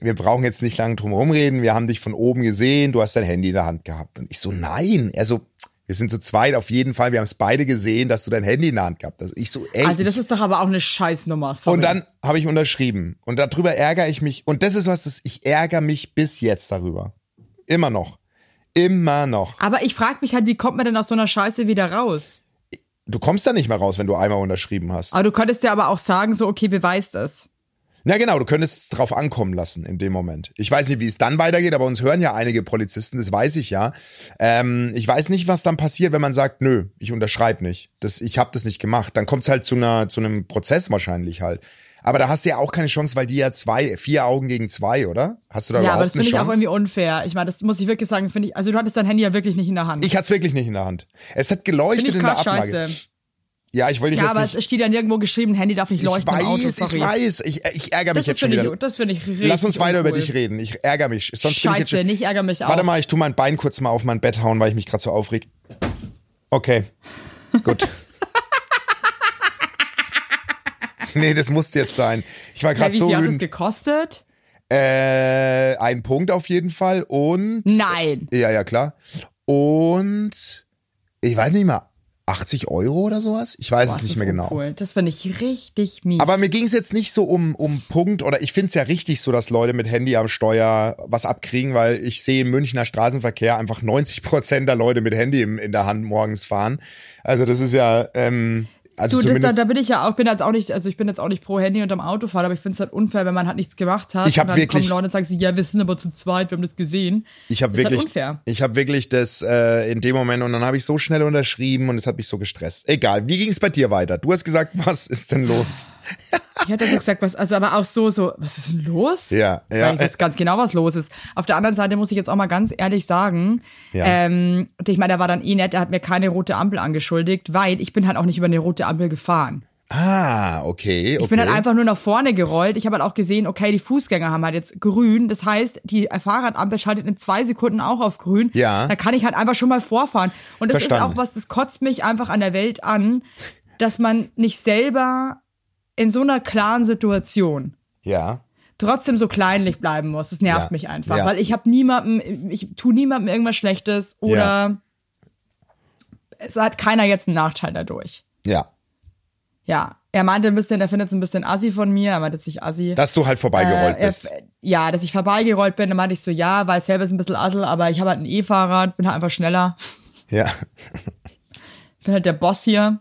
wir brauchen jetzt nicht lange drum rumreden, wir haben dich von oben gesehen, du hast dein Handy in der Hand gehabt. Und ich so, nein. Er so, wir sind zu zweit auf jeden Fall, wir haben es beide gesehen, dass du dein Handy in der Hand gehabt hast. Ich so, ey. Also das ist doch aber auch eine Scheißnummer. Sorry. und dann habe ich unterschrieben. Und darüber ärgere ich mich. Und das ist was, das, ich ärgere mich bis jetzt darüber. Immer noch. Immer noch. aber ich frage mich halt, wie kommt man denn aus so einer Scheiße wieder raus? Du kommst da nicht mehr raus, wenn du einmal unterschrieben hast. Aber du könntest ja aber auch sagen, so, okay, beweist es. Na genau, du könntest es drauf ankommen lassen in dem Moment. Ich weiß nicht, wie es dann weitergeht, aber uns hören ja einige Polizisten, das weiß ich ja. Ähm, ich weiß nicht, was dann passiert, wenn man sagt, nö, ich unterschreibe nicht. Das, ich habe das nicht gemacht. Dann kommt es halt zu, einer, zu einem Prozess wahrscheinlich halt. Aber da hast du ja auch keine Chance, weil die ja zwei, vier Augen gegen zwei, oder? Hast du da Ja, überhaupt aber das eine finde ich auch Chance? irgendwie unfair. Ich meine, das muss ich wirklich sagen, finde ich, also du hattest dein Handy ja wirklich nicht in der Hand. ich hatte es wirklich nicht in der Hand. Es hat geleuchtet ich in der Ablage. scheiße. Ja, ich wollte dich Ja, aber nicht. es steht ja nirgendwo geschrieben, Handy darf nicht ich leuchten im Auto, weiß, sorry. ich weiß. Ich, ich ärgere mich Das jetzt schon wieder. ich, das finde ich richtig Lass uns weiter über uncool. dich reden. Ich ärgere mich. Sonst bin ich jetzt Scheiße, schon, nicht ärgere mich auch. Warte mal, ich tu mein Bein kurz mal auf mein Bett hauen, weil ich mich gerade so aufreg. Okay. Gut. nee, das musste jetzt sein. Ich war gerade wie so viel hat das wütend. gekostet? Äh, ein Punkt auf jeden Fall und. Nein. Ja, ja, klar. Und ich weiß nicht mal, 80 Euro oder sowas? Ich weiß Boah, es nicht mehr genau. uncool. Das finde ich richtig mies. Aber mir ging es jetzt nicht so um, um Punkt oder ich finde es ja richtig so, dass Leute mit Handy am Steuer was abkriegen, weil ich sehe im Münchner Straßenverkehr einfach 90 Prozent der Leute mit Handy im, in der Hand morgens fahren. Also das ist ja, ähm, also Du, da, da bin ich ja auch, bin jetzt auch nicht, also ich bin jetzt auch nicht pro Handy unterm Autofahren, aber ich finde es halt unfair, wenn man halt nichts gemacht hat. Ich hab und dann wirklich- kommen Leute und sagen so, ja, wir sind aber zu zweit, wir haben das gesehen. Ich habe halt wirklich, unfair. ich habe wirklich das äh, in dem Moment und dann habe ich so schnell unterschrieben und es hat mich so gestresst. Egal, wie ging es bei dir weiter? Du hast gesagt, was ist denn los? Ich hätte so gesagt, was, also aber auch so, so, was ist denn los? Ja, ja. Weil ich weiß ganz genau, was los ist. Auf der anderen Seite muss ich jetzt auch mal ganz ehrlich sagen, Ja. ähm, und ich meine, der war dann eh nett, der hat mir keine rote Ampel angeschuldigt, weil ich bin halt auch nicht über eine rote Ampel gefahren. Ah, okay, okay. Ich bin halt einfach nur nach vorne gerollt. Ich habe halt auch gesehen, okay, die Fußgänger haben halt jetzt grün. Das heißt, die Fahrradampel schaltet in zwei Sekunden auch auf grün. Ja. Da kann ich halt einfach schon mal vorfahren. Und das Verstanden. ist auch was, das kotzt mich einfach an der Welt an, dass man nicht selber in so einer klaren Situation Ja. trotzdem so kleinlich bleiben muss. Das nervt Ja. mich einfach, Ja. weil ich habe niemandem, ich tu niemandem irgendwas Schlechtes oder Ja. es hat keiner jetzt einen Nachteil dadurch. Ja. Ja, er meinte ein bisschen, er findet es ein bisschen assi von mir, er meinte sich assi. Dass du halt vorbeigerollt Äh, er- bist. Ja, dass ich vorbeigerollt bin, dann meinte ich so, ja, weil selber ist ein bisschen assel, aber ich habe halt ein E-Fahrrad, bin halt einfach schneller, Ja. bin halt der Boss hier.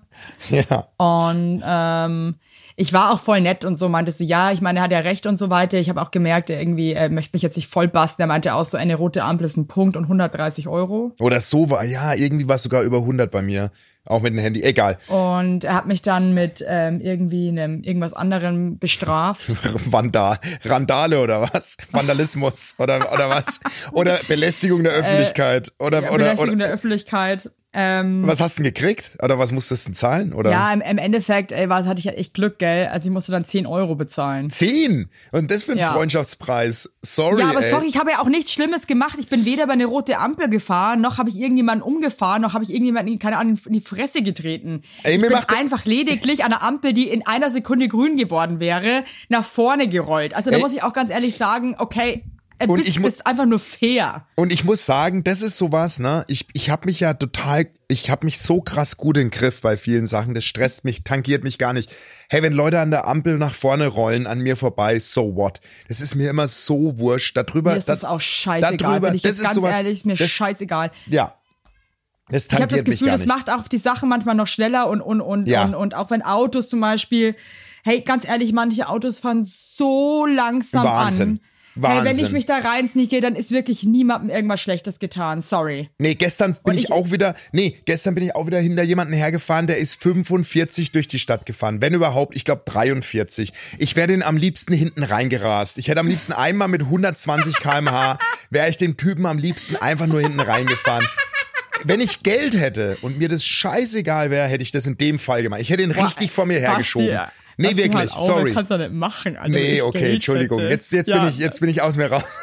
Ja. Und ähm, ich war auch voll nett und so, meinte sie, ja, ich meine, er hat ja recht und so weiter. Ich habe auch gemerkt, er irgendwie, er möchte mich jetzt nicht voll basten. Er meinte auch so, eine rote Ampel ist ein Punkt und 130 Euro. Oder so war, ja, irgendwie war es sogar über 100 bei mir. Auch mit dem Handy. Egal. Und er hat mich dann mit ähm, irgendwie einem irgendwas anderem bestraft. Vandal. Randale oder was? Vandalismus oder, oder was? Oder Belästigung der Öffentlichkeit. oder, oder, Äh, Belästigung oder, der Öffentlichkeit. Ähm, was hast du denn gekriegt? Oder was musstest du denn zahlen? Oder? ja, im, im Endeffekt, ey, was hatte ich echt Glück, gell? Also ich musste dann 10 Euro bezahlen. Zehn! Und das für einen Ja. Freundschaftspreis. Sorry. Ja, aber ey. sorry, ich habe ja auch nichts Schlimmes gemacht. Ich bin weder über eine rote Ampel gefahren, noch habe ich irgendjemanden umgefahren, noch habe ich irgendjemanden, in- keine Ahnung, in die Fresse getreten. Ey, ich bin einfach lediglich an einer Ampel, die in einer Sekunde grün geworden wäre, nach vorne gerollt. Also da Ey. muss ich auch ganz ehrlich sagen, okay, ein Und bisschen ich ist einfach nur fair. Und ich muss sagen, das ist sowas, ne? Ich, ich habe mich ja total, ich habe mich so krass gut im Griff bei vielen Sachen. Das stresst mich, tangiert mich gar nicht. Hey, wenn Leute an der Ampel nach vorne rollen, an mir vorbei, so what? Das ist mir immer so wurscht. Darüber, Mir ist das da- auch scheißegal, darüber, ich das jetzt ist ganz sowas, ehrlich, ist mir das, scheißegal. Ja. Das Ich habe tangiert das Gefühl, das macht auch die Sache manchmal noch schneller und und und Ja. und, und auch wenn Autos zum Beispiel, hey, ganz ehrlich, manche Autos fahren so langsam Wahnsinn. an. Hey, wenn Wahnsinn. ich mich da rein sneake, dann ist wirklich niemandem irgendwas Schlechtes getan. Sorry. Nee, gestern bin ich, ich- auch wieder, nee, gestern bin ich auch wieder hinter jemanden hergefahren, der ist 45 durch die Stadt gefahren. Wenn überhaupt, ich glaube 43. Ich wäre den am liebsten hinten reingerast. Ich hätte am liebsten einmal mit 120 kmh, wäre ich dem Typen am liebsten einfach nur hinten reingefahren. Wenn ich Geld hätte und mir das scheißegal wäre, hätte ich das in dem Fall gemacht. Ich hätte ihn richtig vor mir hergeschoben. Basti, Nee, lass wirklich, halt auf, sorry. Kannst du nicht machen. Alter, Nee, okay, Geld Entschuldigung. hätte. Jetzt, jetzt ja, bin ich, jetzt bin ich aus mir raus.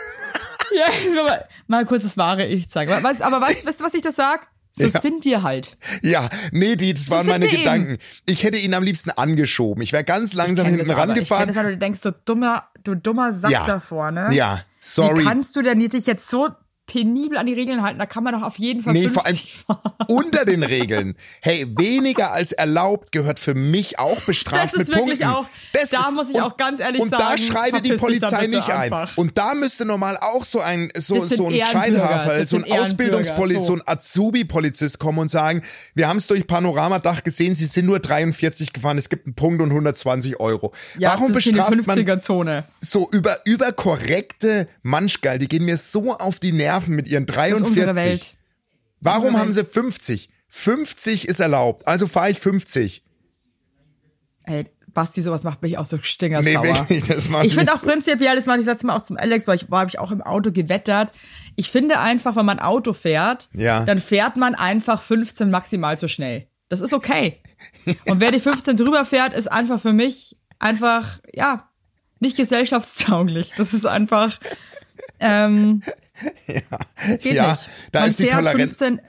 Ja, so mal, mal kurz das wahre Ich zeigen. Weißt, aber weißt, du, was ich das sag? So Ja. sind wir halt. Ja, nee, die, das waren sind meine wir eben. Gedanken. Ich hätte ihn am liebsten angeschoben. Ich wäre ganz langsam hinten das aber. Ich rangefahren. das, du denkst, du dummer, du dummer Sack Ja. da vorne. Ja, Wie sorry. kannst du denn dich jetzt so penibel an die Regeln halten? Da kann man doch auf jeden Fall Nee, vor allem 50 fahren. unter den Regeln. Hey, weniger als erlaubt gehört für mich auch bestraft Das ist mit wirklich Punkten. auch- da muss ich auch ganz ehrlich und Und da sagen, schreitet die Polizei nicht ein. einfach. Und da müsste normal auch so ein so Das so ein das so ein Ausbildungspolizist, so so. ein Azubi-Polizist kommen und sagen, wir haben es durch Panoramadach gesehen, sie sind nur 43 gefahren, es gibt einen Punkt und 120 Euro. Ja, Warum das bestraft man 50er-Zone. so über überkorrekte Manschgeil, die gehen mir so auf die Nerven mit ihren Das ist unsere 43. Welt. Warum haben sie 50? 50 ist erlaubt, also fahre ich 50. Ey, Basti, sowas macht mich auch so stingersauer. Nee, wirklich, das macht Ich finde auch prinzipiell, das mache ich letztes Mal auch zum Alex, weil ich war, habe ich auch im Auto gewettert. Ich finde einfach, wenn man Auto fährt, Ja. dann fährt man einfach 15 maximal zu schnell. Das ist okay. Und wer die 15 drüber fährt, ist einfach für mich einfach, ja, nicht gesellschaftstauglich. Das ist einfach, ähm, geht Ja, nicht. da man ist die Toleranz- 15,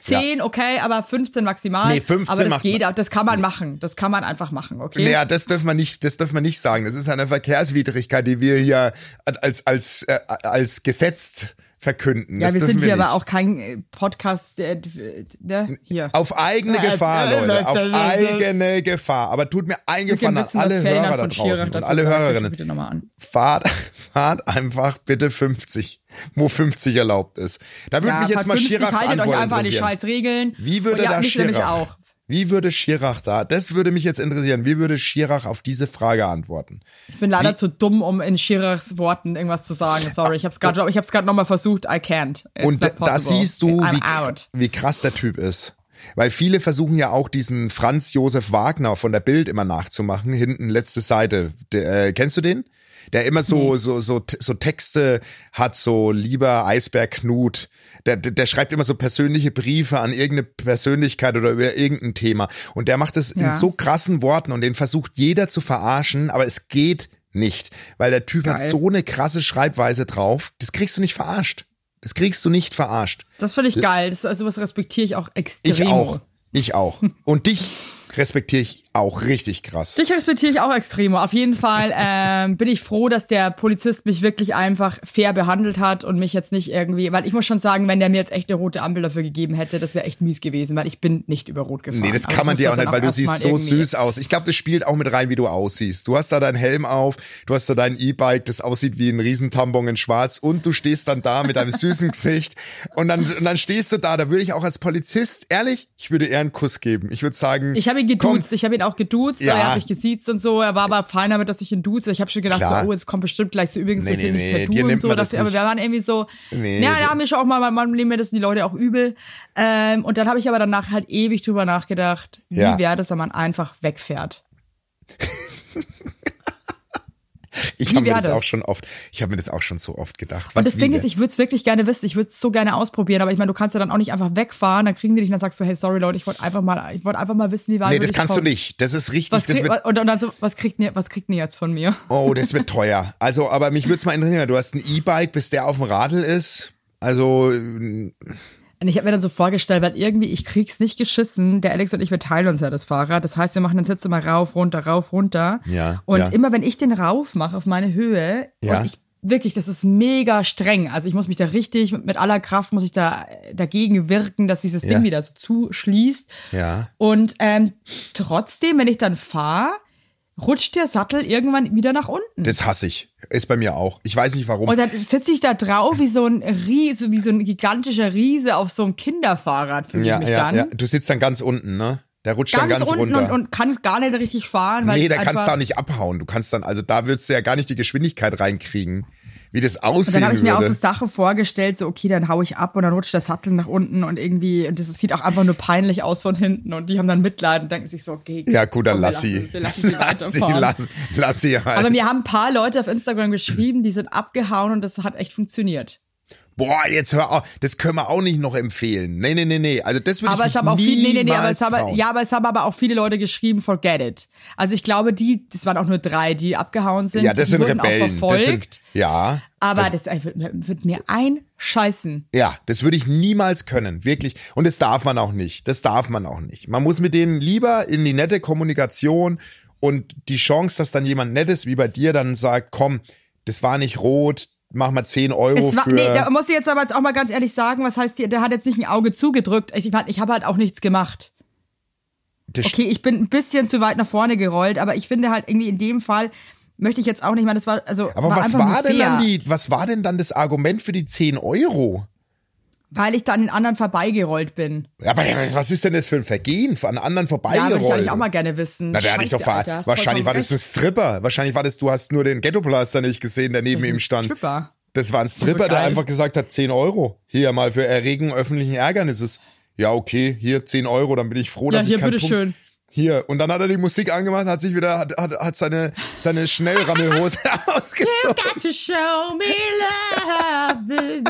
10, okay, aber 15 maximal. Nee, 15 aber das macht geht, man. das kann man machen. Das kann man einfach machen, okay? Naja, das dürfen wir nicht, das dürfen wir nicht sagen. Das ist eine Verkehrswidrigkeit, die wir hier als, als, äh, als gesetzt verkünden. ja, das wir sind hier nicht. aber auch kein äh, Podcast, äh, ne? hier. Auf eigene Äh, Gefahr, äh, Leute. Auf äh, eigene Gefahr. Aber tut mir eingefallen an alle Hörer da draußen Schirach und alle Hörerinnen. Fahrt, fahrt einfach bitte 50, wo 50 erlaubt ist. Da würde Ja, mich jetzt mal 50, Chiracs haltet euch einfach an die scheiß Regeln. Wie würde Und da mich Schirach, auch. Wie würde Schirach da, das würde mich jetzt interessieren, wie würde Schirach auf diese Frage antworten? Ich bin leider zu dumm, um in Schirachs Worten irgendwas zu sagen. Sorry, ich habe es gerade, ich nochmal versucht. I can't. It's Und da siehst du, I'm wie, out. wie krass der Typ ist. Weil viele versuchen ja auch diesen Franz Josef Wagner von der Bild immer nachzumachen. Hinten letzte Seite. Der, äh, kennst du den? Der immer so, so, so, so Texte hat, so lieber Eisberg Knut. Der, der, der schreibt immer so persönliche Briefe an irgendeine Persönlichkeit oder über irgendein Thema. Und der macht es in Ja. so krassen Worten und den versucht jeder zu verarschen, aber es geht nicht. Weil der Typ hat Geil. so eine krasse Schreibweise drauf. Das kriegst du nicht verarscht. Das kriegst du nicht verarscht. Das finde ich geil. Das, also, sowas respektiere ich auch extrem. Ich auch. Ich auch. Und dich respektiere ich auch richtig krass. Dich respektiere ich auch extrem. Auf jeden Fall ähm, bin ich froh, dass der Polizist mich wirklich einfach fair behandelt hat und mich jetzt nicht irgendwie, weil ich muss schon sagen, wenn der mir jetzt echt eine rote Ampel dafür gegeben hätte, das wäre echt mies gewesen, weil ich bin nicht über Rot gefahren. Nee, das Aber kann man dir auch nicht, weil du siehst so süß aus. Ich glaube, das spielt auch mit rein, wie du aussiehst. Du hast da deinen Helm auf, du hast da dein E-Bike, das aussieht wie ein Riesentambon in schwarz und du stehst dann da mit deinem süßen Gesicht und dann, und dann stehst du da, da würde ich auch als Polizist, ehrlich, ich würde eher einen Kuss geben. Ich würde sagen, Ich habe ihn komm, geduzt, ich habe ihn auch geduzt, Ja. er hat mich gesiezt und so, er war aber fein damit, dass ich ihn duze. Ich habe schon gedacht, Klar. so, oh, jetzt kommt bestimmt gleich so übrigens, Nee, nee, nee, per Du und so, man dass, das aber wir waren irgendwie so, Nee, ja, da haben wir schon auch mal, man nehmen mir das die Leute auch übel. Ähm, und dann habe ich aber danach halt ewig drüber nachgedacht, wie Ja. wäre das, wenn man einfach wegfährt. ich habe mir das, das? auch schon oft, ich habe mir das auch schon so oft gedacht. Und das Ding ist, ich würde es wirklich gerne wissen, ich würde es so gerne ausprobieren, aber ich meine, du kannst ja dann auch nicht einfach wegfahren, dann kriegen die dich und dann sagst du, hey, sorry Leute, ich wollte einfach mal, ich wollte einfach mal wissen, wie weit Nee, das kannst du kommen. nicht. Das ist richtig, Was krieg, und, und dann so, was kriegt ihr, was kriegt ihr jetzt von mir? Oh, das wird teuer. Also, aber mich würde es mal interessieren, du hast ein E-Bike, bis der auf dem Radl ist. Also, Und ich habe mir dann so vorgestellt, weil irgendwie, ich krieg's nicht geschissen. Der Alex und ich, wir teilen uns ja das Fahrrad. Das heißt, wir machen den Sitz immer rauf, runter, rauf, runter. Ja, Und ja. immer wenn ich den rauf mache auf meine Höhe, Ja. ich wirklich, das ist mega streng. Also ich muss mich da richtig, mit, mit aller Kraft muss ich da dagegen wirken, dass dieses Ja. Ding wieder so zuschließt. Ja. Und ähm, trotzdem, wenn ich dann fahre, rutscht der Sattel irgendwann wieder nach unten. das hasse ich. Ist bei mir auch. Ich weiß nicht warum. Und dann sitze ich da drauf wie so ein Riese, wie so ein gigantischer Riese auf so einem Kinderfahrrad, fühle ja, ich mich ja, dann. ja. Du sitzt dann ganz unten, ne? Der rutscht dann Ganz, ganz unten runter. und, und kann gar nicht richtig fahren, weil nee, da kannst du auch nicht abhauen. Du kannst dann, also da würdest du ja gar nicht die Geschwindigkeit reinkriegen, wie das Und aussehen dann habe ich mir auch würde. so Sache vorgestellt, so okay, dann hau ich ab und dann rutscht der Sattel nach unten und irgendwie, und das sieht auch einfach nur peinlich aus von hinten und die haben dann Mitleid und denken sich so, okay, ja, gut, dann komm, lass sie. lassen es, Wir lassen sie lass sie, weiterfahren. lass, lass sie halt. Aber mir haben ein paar Leute auf Instagram geschrieben, die sind abgehauen und das hat echt funktioniert. Boah, jetzt hör auf. Das können wir auch nicht noch empfehlen. Nee, nee, nee, nee. Also das würde Aber ich es haben auch viele, nee, nee, nee, aber es haben, ja, aber es haben aber auch viele Leute geschrieben, forget it. Also ich glaube, die, das waren auch nur drei, die abgehauen sind. ja, das die sind wurden Rebellen. auch verfolgt. Das sind, ja. aber das, das wird, mir- wird mir einscheißen. Ja, das würde ich niemals können, wirklich. Und das darf man auch nicht. Das darf man auch nicht. Man muss mit denen lieber in die nette Kommunikation und die Chance, dass dann jemand Nettes wie bei dir dann sagt, komm, das war nicht rot, mach mal 10 Euro Es war, für. nee, da muss ich jetzt aber jetzt auch mal ganz ehrlich sagen, was heißt hier, der hat jetzt nicht ein Auge zugedrückt. Ich, ich, habe halt auch nichts gemacht. das Okay, ich bin ein bisschen zu weit nach vorne gerollt, aber ich finde halt irgendwie in dem Fall möchte ich jetzt auch nicht mal, das war, also. aber war was war denn fair, dann die, was war denn dann das Argument für die 10 Euro? Weil ich da an den anderen vorbeigerollt bin. Aber was ist denn das für ein Vergehen? An anderen Ja, vorbeigerollt? würde ich auch mal gerne wissen. Na, der hat dich doch ver Alter, Wahrscheinlich war das ein Stripper. Wahrscheinlich war das, du hast nur den Ghetto-Blaster nicht gesehen, der neben ihm stand. Stripper. Das war ein so Stripper, der geil. einfach gesagt hat, 10 Euro. Hier mal für Erregung öffentlichen Ärgernisses. Ja, okay, hier 10 Euro, dann bin ich froh, Ja, dass hier, ich keinen bitteschön. Punkt... Hier. Und dann hat er die Musik angemacht, hat sich wieder, hat, hat, hat seine, seine Schnellrammelhose ausgezogen. Got to show me love.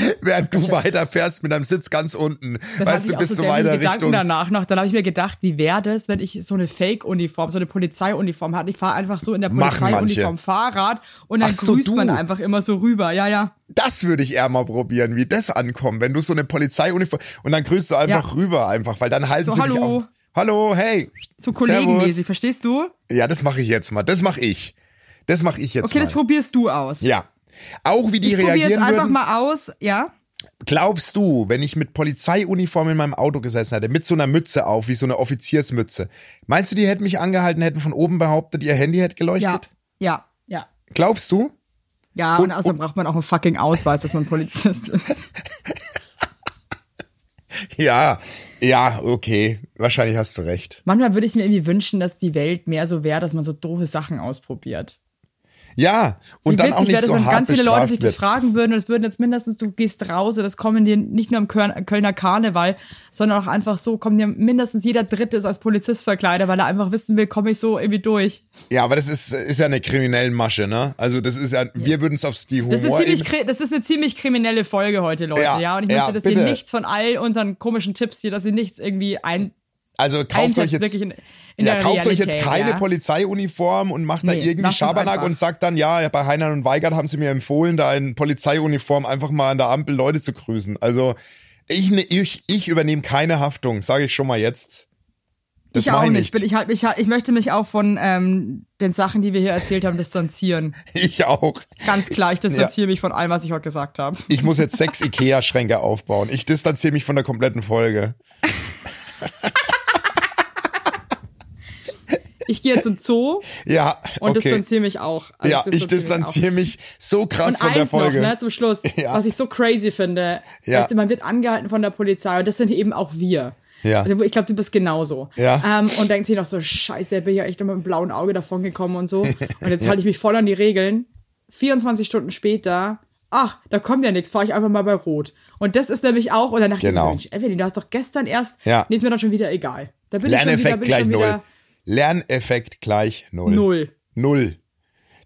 während du weiterfährst mit deinem Sitz ganz unten. Dann weißt du, bist so du weiter Gedanken Richtung. danach noch. Dann habe ich mir gedacht, wie wäre das, wenn ich so eine Fake-Uniform, so eine Polizeiuniform hatte. Ich fahre einfach so in der Polizeiuniform. Fahrrad und dann Ach so, grüßt man du. einfach immer so rüber. Ja, ja. Das würde ich eher mal probieren, wie das ankommt, wenn du so eine Polizeiuniform und dann grüßt du einfach Ja. rüber einfach, weil dann halten So, sie dich hallo. auch. Hallo, hey. So kollegenmäßig, verstehst du? Ja, das mache ich jetzt mal. Das mache ich. Das mache ich jetzt Okay, mal. das probierst du aus. ja. Auch wie die ich probiere jetzt reagieren einfach würden. mal aus, ja. Glaubst du, wenn ich mit Polizeiuniform in meinem Auto gesessen hätte, mit so einer Mütze auf, wie so eine Offiziersmütze, meinst du, die hätten mich angehalten, hätten von oben behauptet, ihr Handy hätte Ja, geleuchtet? ja, ja. Glaubst du? Ja, Und- und, außerdem braucht man auch einen fucking Ausweis, dass man Polizist ist. Ja, ja, okay. Wahrscheinlich hast du recht. Manchmal würde ich mir irgendwie wünschen, dass die Welt mehr so wäre, dass man so doofe Sachen ausprobiert. Ja, und Wie dann witzig auch nicht wäre so wenn hart ganz viele Leute sich das wird. fragen würden und es würden jetzt mindestens, du gehst raus und das kommen dir nicht nur Köln- Kölner Karneval, sondern auch einfach so, kommen dir mindestens jeder Dritte ist als Polizist verkleidet, weil er einfach wissen will, komme ich so irgendwie durch. Ja, aber das ist, ist ja eine kriminelle Masche, ne? Also das ist ja, wir würden es auf die Das ist, Humor... ziemlich, das ist eine ziemlich kriminelle Folge heute, Leute, Ja, ja. Und ich ja, möchte, dass bitte. ihr nichts von all unseren komischen Tipps hier, dass ihr nichts irgendwie ein, also kauft euch jetzt... in, in ja, kauft euch jetzt keine ja. Polizeiuniform und macht da Nee, irgendwie lasst es Schabernack und sagt dann, ja, bei Heinern und Weigert haben sie mir empfohlen, da in Polizeiuniform einfach mal an der Ampel Leute zu grüßen. Also ich, ne- ich, ich übernehme keine Haftung, sage ich schon mal jetzt. Das ich auch ich nicht. ich, halt, ich, ich möchte mich auch von ähm, den Sachen, die wir hier erzählt haben, distanzieren. Ich auch. Ganz klar, ich distanziere mich von allem, was ich heute gesagt habe. Ich muss jetzt sechs Ikea-Schränke aufbauen. Ich distanziere mich von der kompletten Folge. Ich gehe jetzt in Zoo Ja, und okay. distanziere mich auch. Also Ja, ich distanziere mich so krass Und von der Folge. noch, ne, zum Schluss, Ja. was ich so crazy finde. Ja. Du, man wird angehalten von der Polizei und das sind eben auch wir. Ja. Also, ich glaube, du bist genauso. Ja. Ähm, und denkt sich noch so, scheiße, ich bin ja echt noch mit einem blauen Auge davon gekommen und so. Und jetzt halte ich mich voll an die Regeln. 24 Stunden später, ach, da kommt ja nichts, fahre ich einfach mal bei Rot. Und das ist nämlich auch, und dann dachte Genau. ich mir so, Mensch, Evelyn, du hast doch gestern erst, Ja. nee, ist mir dann schon wieder egal. Da bin ich schon wieder, Lerneffekt bin ich gleich null. Lerneffekt gleich null. null. Null.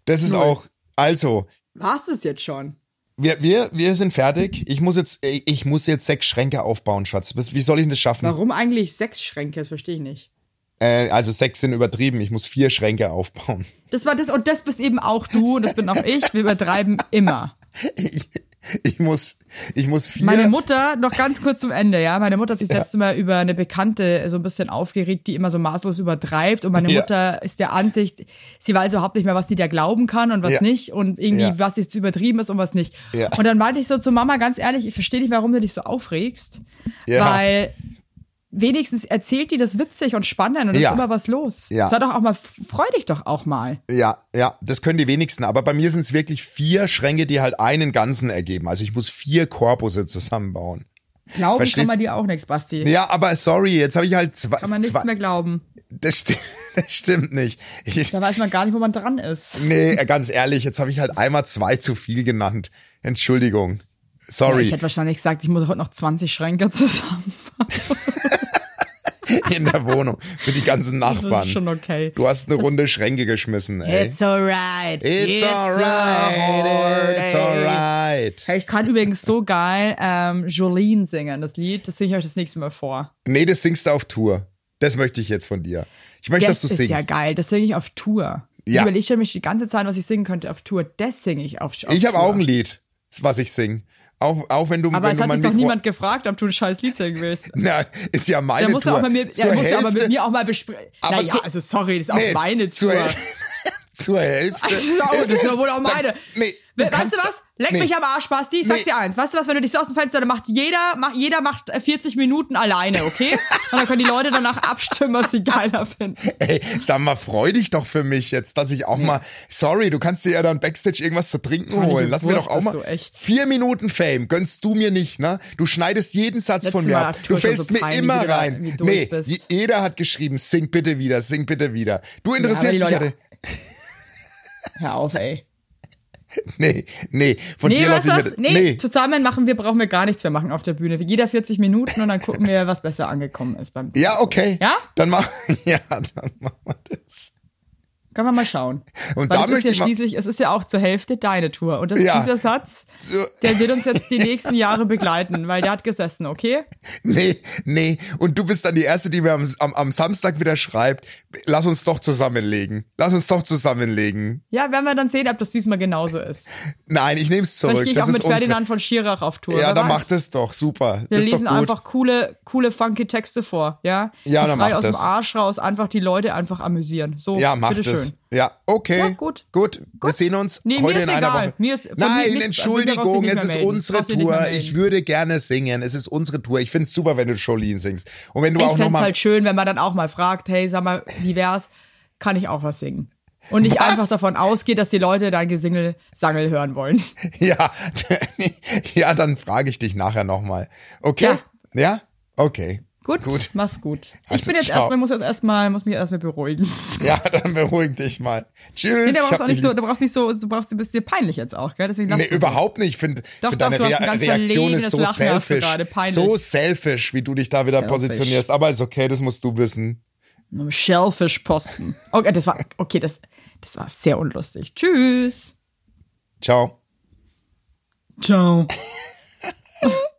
Das ist Null. auch, also, Warst es jetzt schon? wir, wir, wir sind fertig. Ich muss jetzt, ich muss jetzt sechs Schränke aufbauen, Schatz. Wie soll ich denn das schaffen? Warum eigentlich sechs Schränke? Das verstehe ich nicht. Äh, also sechs sind übertrieben. Ich muss vier Schränke aufbauen. Das war das und das bist eben auch du und das bin auch ich. Wir übertreiben immer. Ich, ich muss, ich muss vier. Meine Mutter, noch ganz kurz zum Ende, ja. Meine Mutter hat sich das letzte Mal über eine Bekannte so ein bisschen aufgeregt, die immer so maßlos übertreibt. Und meine Ja. Mutter ist der Ansicht, sie weiß überhaupt nicht mehr, was sie da glauben kann und was Ja. nicht. Und irgendwie, Ja. was jetzt übertrieben ist und was nicht. Ja. Und dann meinte ich so zu Mama, ganz ehrlich, ich verstehe nicht, warum du dich so aufregst. Ja. Weil wenigstens erzählt die das witzig und spannend und Ja. ist immer was los. Ja. Sei doch auch mal, freu dich doch auch mal. Ja, ja, das können die wenigsten. Aber bei mir sind es wirklich vier Schränke, die halt einen ganzen ergeben. Also ich muss vier Korpusse zusammenbauen. Glauben Verstehst- kann man dir auch nichts, Basti. Ja, aber sorry, jetzt habe ich halt zwei. Kann man nichts zwei mehr glauben. das, sti das stimmt nicht. Ich, Da weiß man gar nicht, wo man dran ist. nee, ganz ehrlich, jetzt habe ich halt einmal zwei zu viel genannt. Entschuldigung. Ja, Sorry. ich hätte wahrscheinlich gesagt, ich muss heute noch 20 Schränke zusammen. in der Wohnung für die ganzen Das Nachbarn. ist schon okay. Du hast eine Runde Schränke geschmissen, ey. It's alright. It's alright. It's alright. Hey, ich kann übrigens so geil ähm, Jolene singen, das Lied. Das singe ich euch das nächste Mal vor. Nee, das singst du auf Tour. Das möchte ich jetzt von dir. Ich möchte, dass Das du ist singst. ja geil. Das singe ich auf Tour. Ja. Ich überlege mich die ganze Zeit, was ich singen könnte auf Tour. Das singe ich auf, auf Ich habe auch ein Lied, was ich sing. Auch, auch wenn du, Aber wenn es du hat dich doch Mikro- niemand gefragt, ob du ein scheiß Lied singen willst. Na, ist ja meine Der muss Tour. auch mit mir, Zur der muss ja aber mit mir auch mal besprechen. Naja, zu- also sorry, das ist auch Nee, meine zur, Tour. Häl- zur Hälfte. Das ist, auch, das ist ja wohl auch meine. Da, nee, We- weißt du was? Leck nee. mich am Arsch, Basti. Ich sag's Nee. dir eins. Weißt du was? Wenn du dich so aus dem Fenster, dann macht jeder, macht, jeder macht äh, 40 Minuten alleine, okay? Und dann können die Leute danach abstimmen, was sie geiler finden. Ey, sag mal, freu dich doch für mich jetzt, dass ich auch mal. Sorry, du kannst dir ja dann Backstage irgendwas zu trinken Mann, holen. Lass mir doch auch mal. echt. Vier Minuten Fame gönnst du mir nicht, ne? Du schneidest jeden Satz von Letztes mir Mal ab. Du fällst so mir peinlich, immer da rein. Nee, bist. je- jeder hat geschrieben, sing bitte wieder, sing bitte wieder. Du interessierst die dich ja. Hör auf, ey. Nee, nee, von Nee, dir weißt lass du ich was? mir. Nee, zusammen machen wir, brauchen wir gar nichts mehr machen auf der Bühne. Jeder 40 Minuten und dann gucken wir, was besser angekommen ist beim Ja, okay. Ja? Dann mach, ja, dann machen wir das. Kann man mal schauen. Und Weil da es ist ja schließlich, es ist ja auch zur Hälfte deine Tour. Und das, Ja. dieser Satz, der wird uns jetzt die nächsten Jahre begleiten, weil der hat gesessen, okay? Nee, nee. Und du bist dann die Erste, die mir am, am, am Samstag wieder schreibt, lass uns doch zusammenlegen. Lass uns doch zusammenlegen. Ja, werden wir dann sehen, ob das diesmal genauso ist. Nein, ich nehme es zurück. Vielleicht gehe ich das auch mit ist unsere- Ferdinand von Schirach auf Tour. Ja, dann macht es doch. Super. Wir ist lesen einfach coole, coole, funky Texte vor, ja? Ja, dann frei mach aus das. dem Arsch raus, einfach die Leute einfach amüsieren. So, Ja, mach bitteschön. das. Ja, okay. Ja, gut. Gut. Wir sehen uns Nee, heute ist in einer egal. Woche. Mir ist- Nein, mir Entschuldigung, es ist unsere Tour. Ich würde gerne singen. Es ist unsere Tour. Ich finde es super, wenn du Jolene singst. Und wenn du Ich auch fände es nochmal. halt schön, wenn man dann auch mal fragt, hey, sag mal, wie wär's? Kann ich auch was singen? Und nicht Was? einfach davon ausgeht, dass die Leute dein Gesingel Sangel hören wollen. ja, ja, dann frage ich dich nachher nochmal. Okay? Ja. Ja? Okay. Gut, Gut. mach's gut. Ich Also, bin jetzt ciao. erstmal, muss jetzt erstmal, muss mich erstmal beruhigen. Ja, dann beruhig dich mal. Tschüss. Nee, ich du brauchst auch nicht so, du brauchst nicht so, du brauchst ein bisschen peinlich jetzt auch, gell? Deswegen Nee, du so. überhaupt nicht. Ich finde find deine du Rea Reaktion ist so Lachen du selfish. So selfish, wie du dich da wieder Selfish. positionierst. Aber ist okay, das musst du wissen. Einem Shellfish-Posten. Okay, das war, okay, das, das war sehr unlustig. Tschüss. Ciao. Ciao.